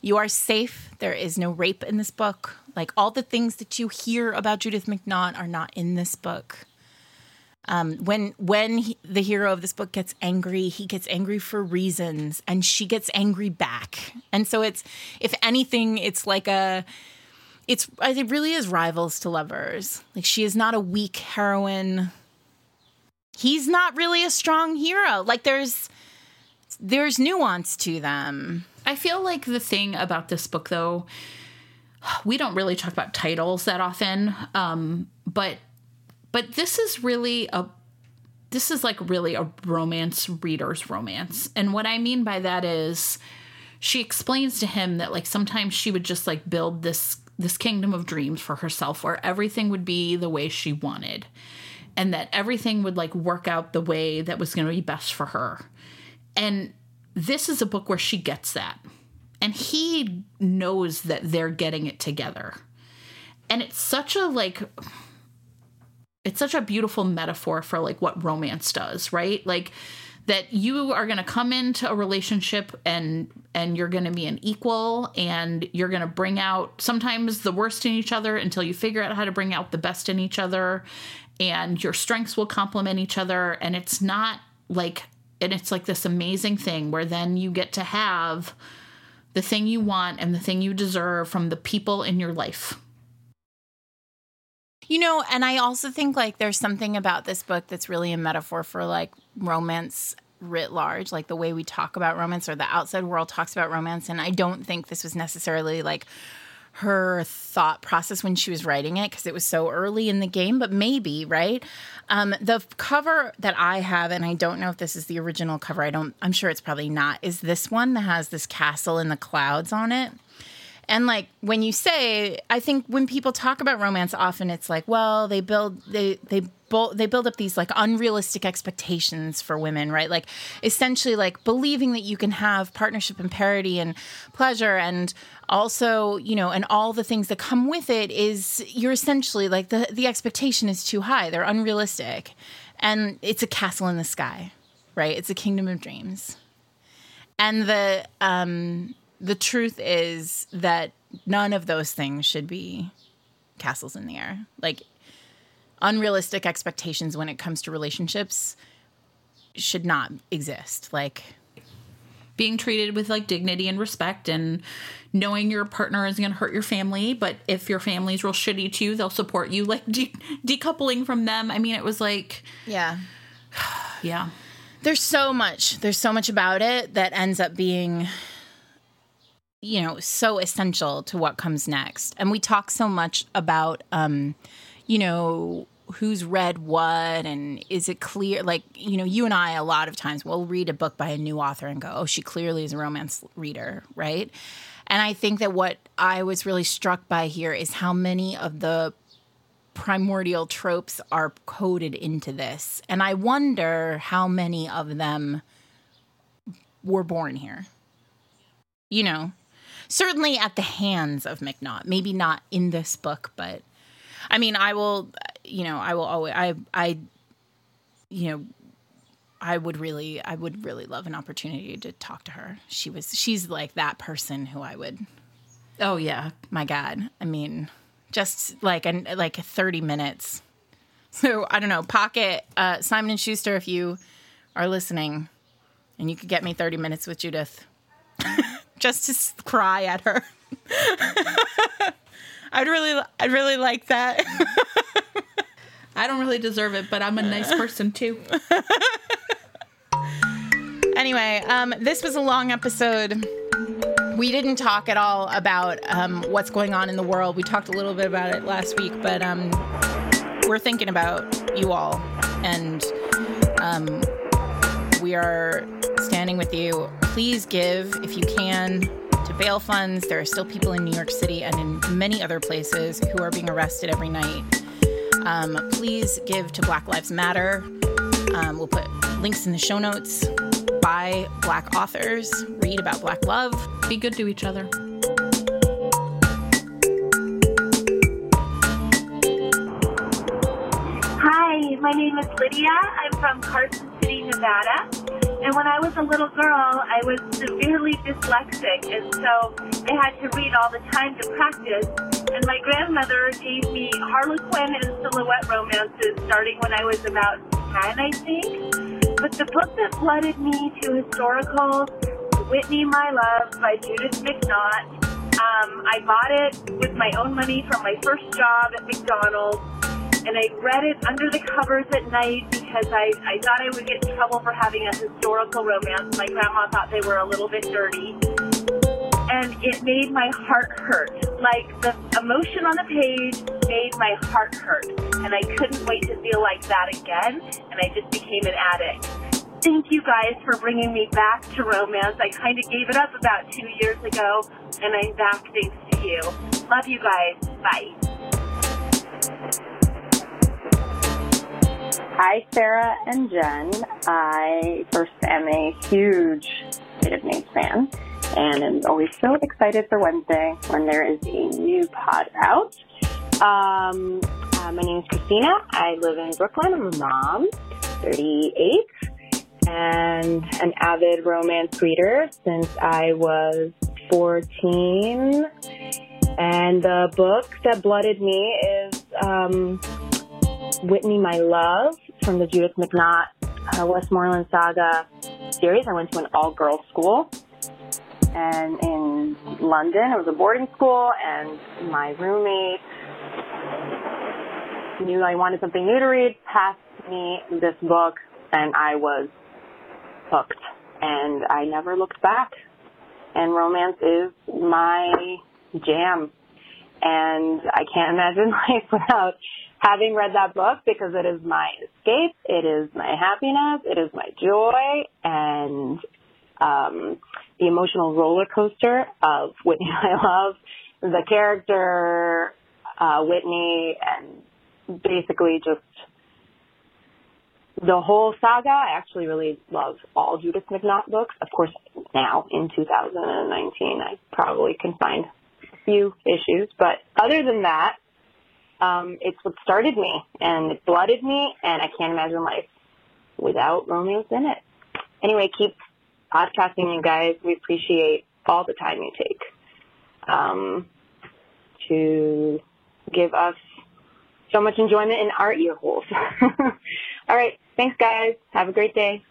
You are safe. There is no rape in this book. Like all the things that you hear about Judith McNaught are not in this book. Um, when when he, the hero of this book gets angry, he gets angry for reasons, and she gets angry back. And so it's, if anything, it's like a, it's it really is rivals to lovers. Like she is not a weak heroine he's not really a strong hero. Like there's there's nuance to them. I feel like the thing about this book, though, we don't really talk about titles that often, um, but but this is really a this is like really a romance reader's romance, and what I mean by that is she explains to him that like sometimes she would just like build this this kingdom of dreams for herself where everything would be the way she wanted and that everything would like work out the way that was going to be best for her. And this is a book where she gets that. And he knows that they're getting it together. And it's such a like it's such a beautiful metaphor for like what romance does, right? Like that you are going to come into a relationship and and you're going to be an equal and you're going to bring out sometimes the worst in each other until you figure out how to bring out the best in each other and your strengths will complement each other and it's not like and it's like this amazing thing where then you get to have the thing you want and the thing you deserve from the people in your life. You know, and I also think like there's something about this book that's really a metaphor for like romance writ large, like the way we talk about romance or the outside world talks about romance. And I don't think this was necessarily like her thought process when she was writing it because it was so early in the game, but maybe, right? Um, the cover that I have, and I don't know if this is the original cover, I don't, I'm sure it's probably not, is this one that has this castle in the clouds on it. And like when you say, I think when people talk about romance, often it's like, well, they build they they bu- they build up these like unrealistic expectations for women, right? Like essentially like believing that you can have partnership and parity and pleasure and also, you know, and all the things that come with it is you're essentially like the the expectation is too high. They're unrealistic. And it's a castle in the sky, right? It's a kingdom of dreams. And the um the truth is that none of those things should be castles in the air. Like unrealistic expectations when it comes to relationships should not exist. Like being treated with like dignity and respect and knowing your partner is going to hurt your family but if your family's real shitty to you they'll support you like de- decoupling from them i mean it was like yeah. (sighs) yeah There's so much. There's so much about it that ends up being you know, so essential to what comes next. And we talk so much about um you know, who's read what and is it clear like you know you and i a lot of times will read a book by a new author and go oh she clearly is a romance reader right? And i think that what i was really struck by here is how many of the primordial tropes are coded into this. And i wonder how many of them were born here. You know certainly at the hands of mcnaught maybe not in this book but I mean, I will, you know, I will always, I, I, you know, I would really, I would really love an opportunity to talk to her. She was, she's like that person who I would, oh yeah my God, I mean, just like, an, like 30 minutes. So I don't know, pocket, uh, Simon and Schuster, if you are listening and you could get me 30 minutes with Judith (laughs) just to s- cry at her. (laughs) I'd really, I'd really like that. (laughs) i don't really deserve it but i'm a nice person too Anyway, um, this was a long episode. We didn't talk at all about um, what's going on in the world. We talked a little bit about it last week, but um, we're thinking about you all, and um, we are standing with you. Please give, if you can, to bail funds. There are still people in New York City and in many other places who are being arrested every night. Um, please give to Black Lives Matter. Um, we'll put links in the show notes. Buy Black authors, read about Black love. be good to each other my name is Lydia. I'm from Carson City, Nevada. And when I was a little girl, I was severely dyslexic, and so I had to read all the time to practice. And my grandmother gave me Harlequin and Silhouette romances starting when I was about 10, I think. But the book that blooded me to historicals, Whitney My Love by Judith McNaught, um, I bought it with my own money from my first job at McDonald's and I read it under the covers at night because I, I thought I would get in trouble for having a historical romance. My grandma thought they were a little bit dirty. And it made my heart hurt. Like the emotion on the page made my heart hurt. And I couldn't wait to feel like that again. And I just became an addict. Thank you guys for bringing me back to romance. I kind of gave it up about two years ago, and I'm back thanks to you. Love you guys. Bye. Hi, Sarah and Jen. I first am a huge Fated Mates fan and am always so excited for Wednesday when there is a new pod out. Um, uh, my name is Christina. I live in Brooklyn. I'm a mom, 38, and an avid romance reader since I was 14. And the book that blooded me is um, Whitney, My Love from the Judith McNaught uh, Westmoreland Saga series. I went to an all-girls school. And in London, it was a boarding school, and my roommate knew I wanted something new to read, passed me this book, and I was hooked. And I never looked back. And romance is my jam. And I can't (laughs) imagine life without having read that book because it is my escape, it is my happiness, it is my joy, and um, the emotional roller coaster of (laughs) Whitney I Love, the character uh, Whitney, and basically just the whole saga. I actually really love all Judith McNaught books. Of course, now in 2019, I probably can find a few issues, but other than that, um, it's what started me and it blooded me, and I can't imagine life without romance in it. Anyway, keep podcasting, you guys. We appreciate all the time you take um, to give us so much enjoyment in our ear holes. (laughs) all right. Thanks, guys. Have a great day.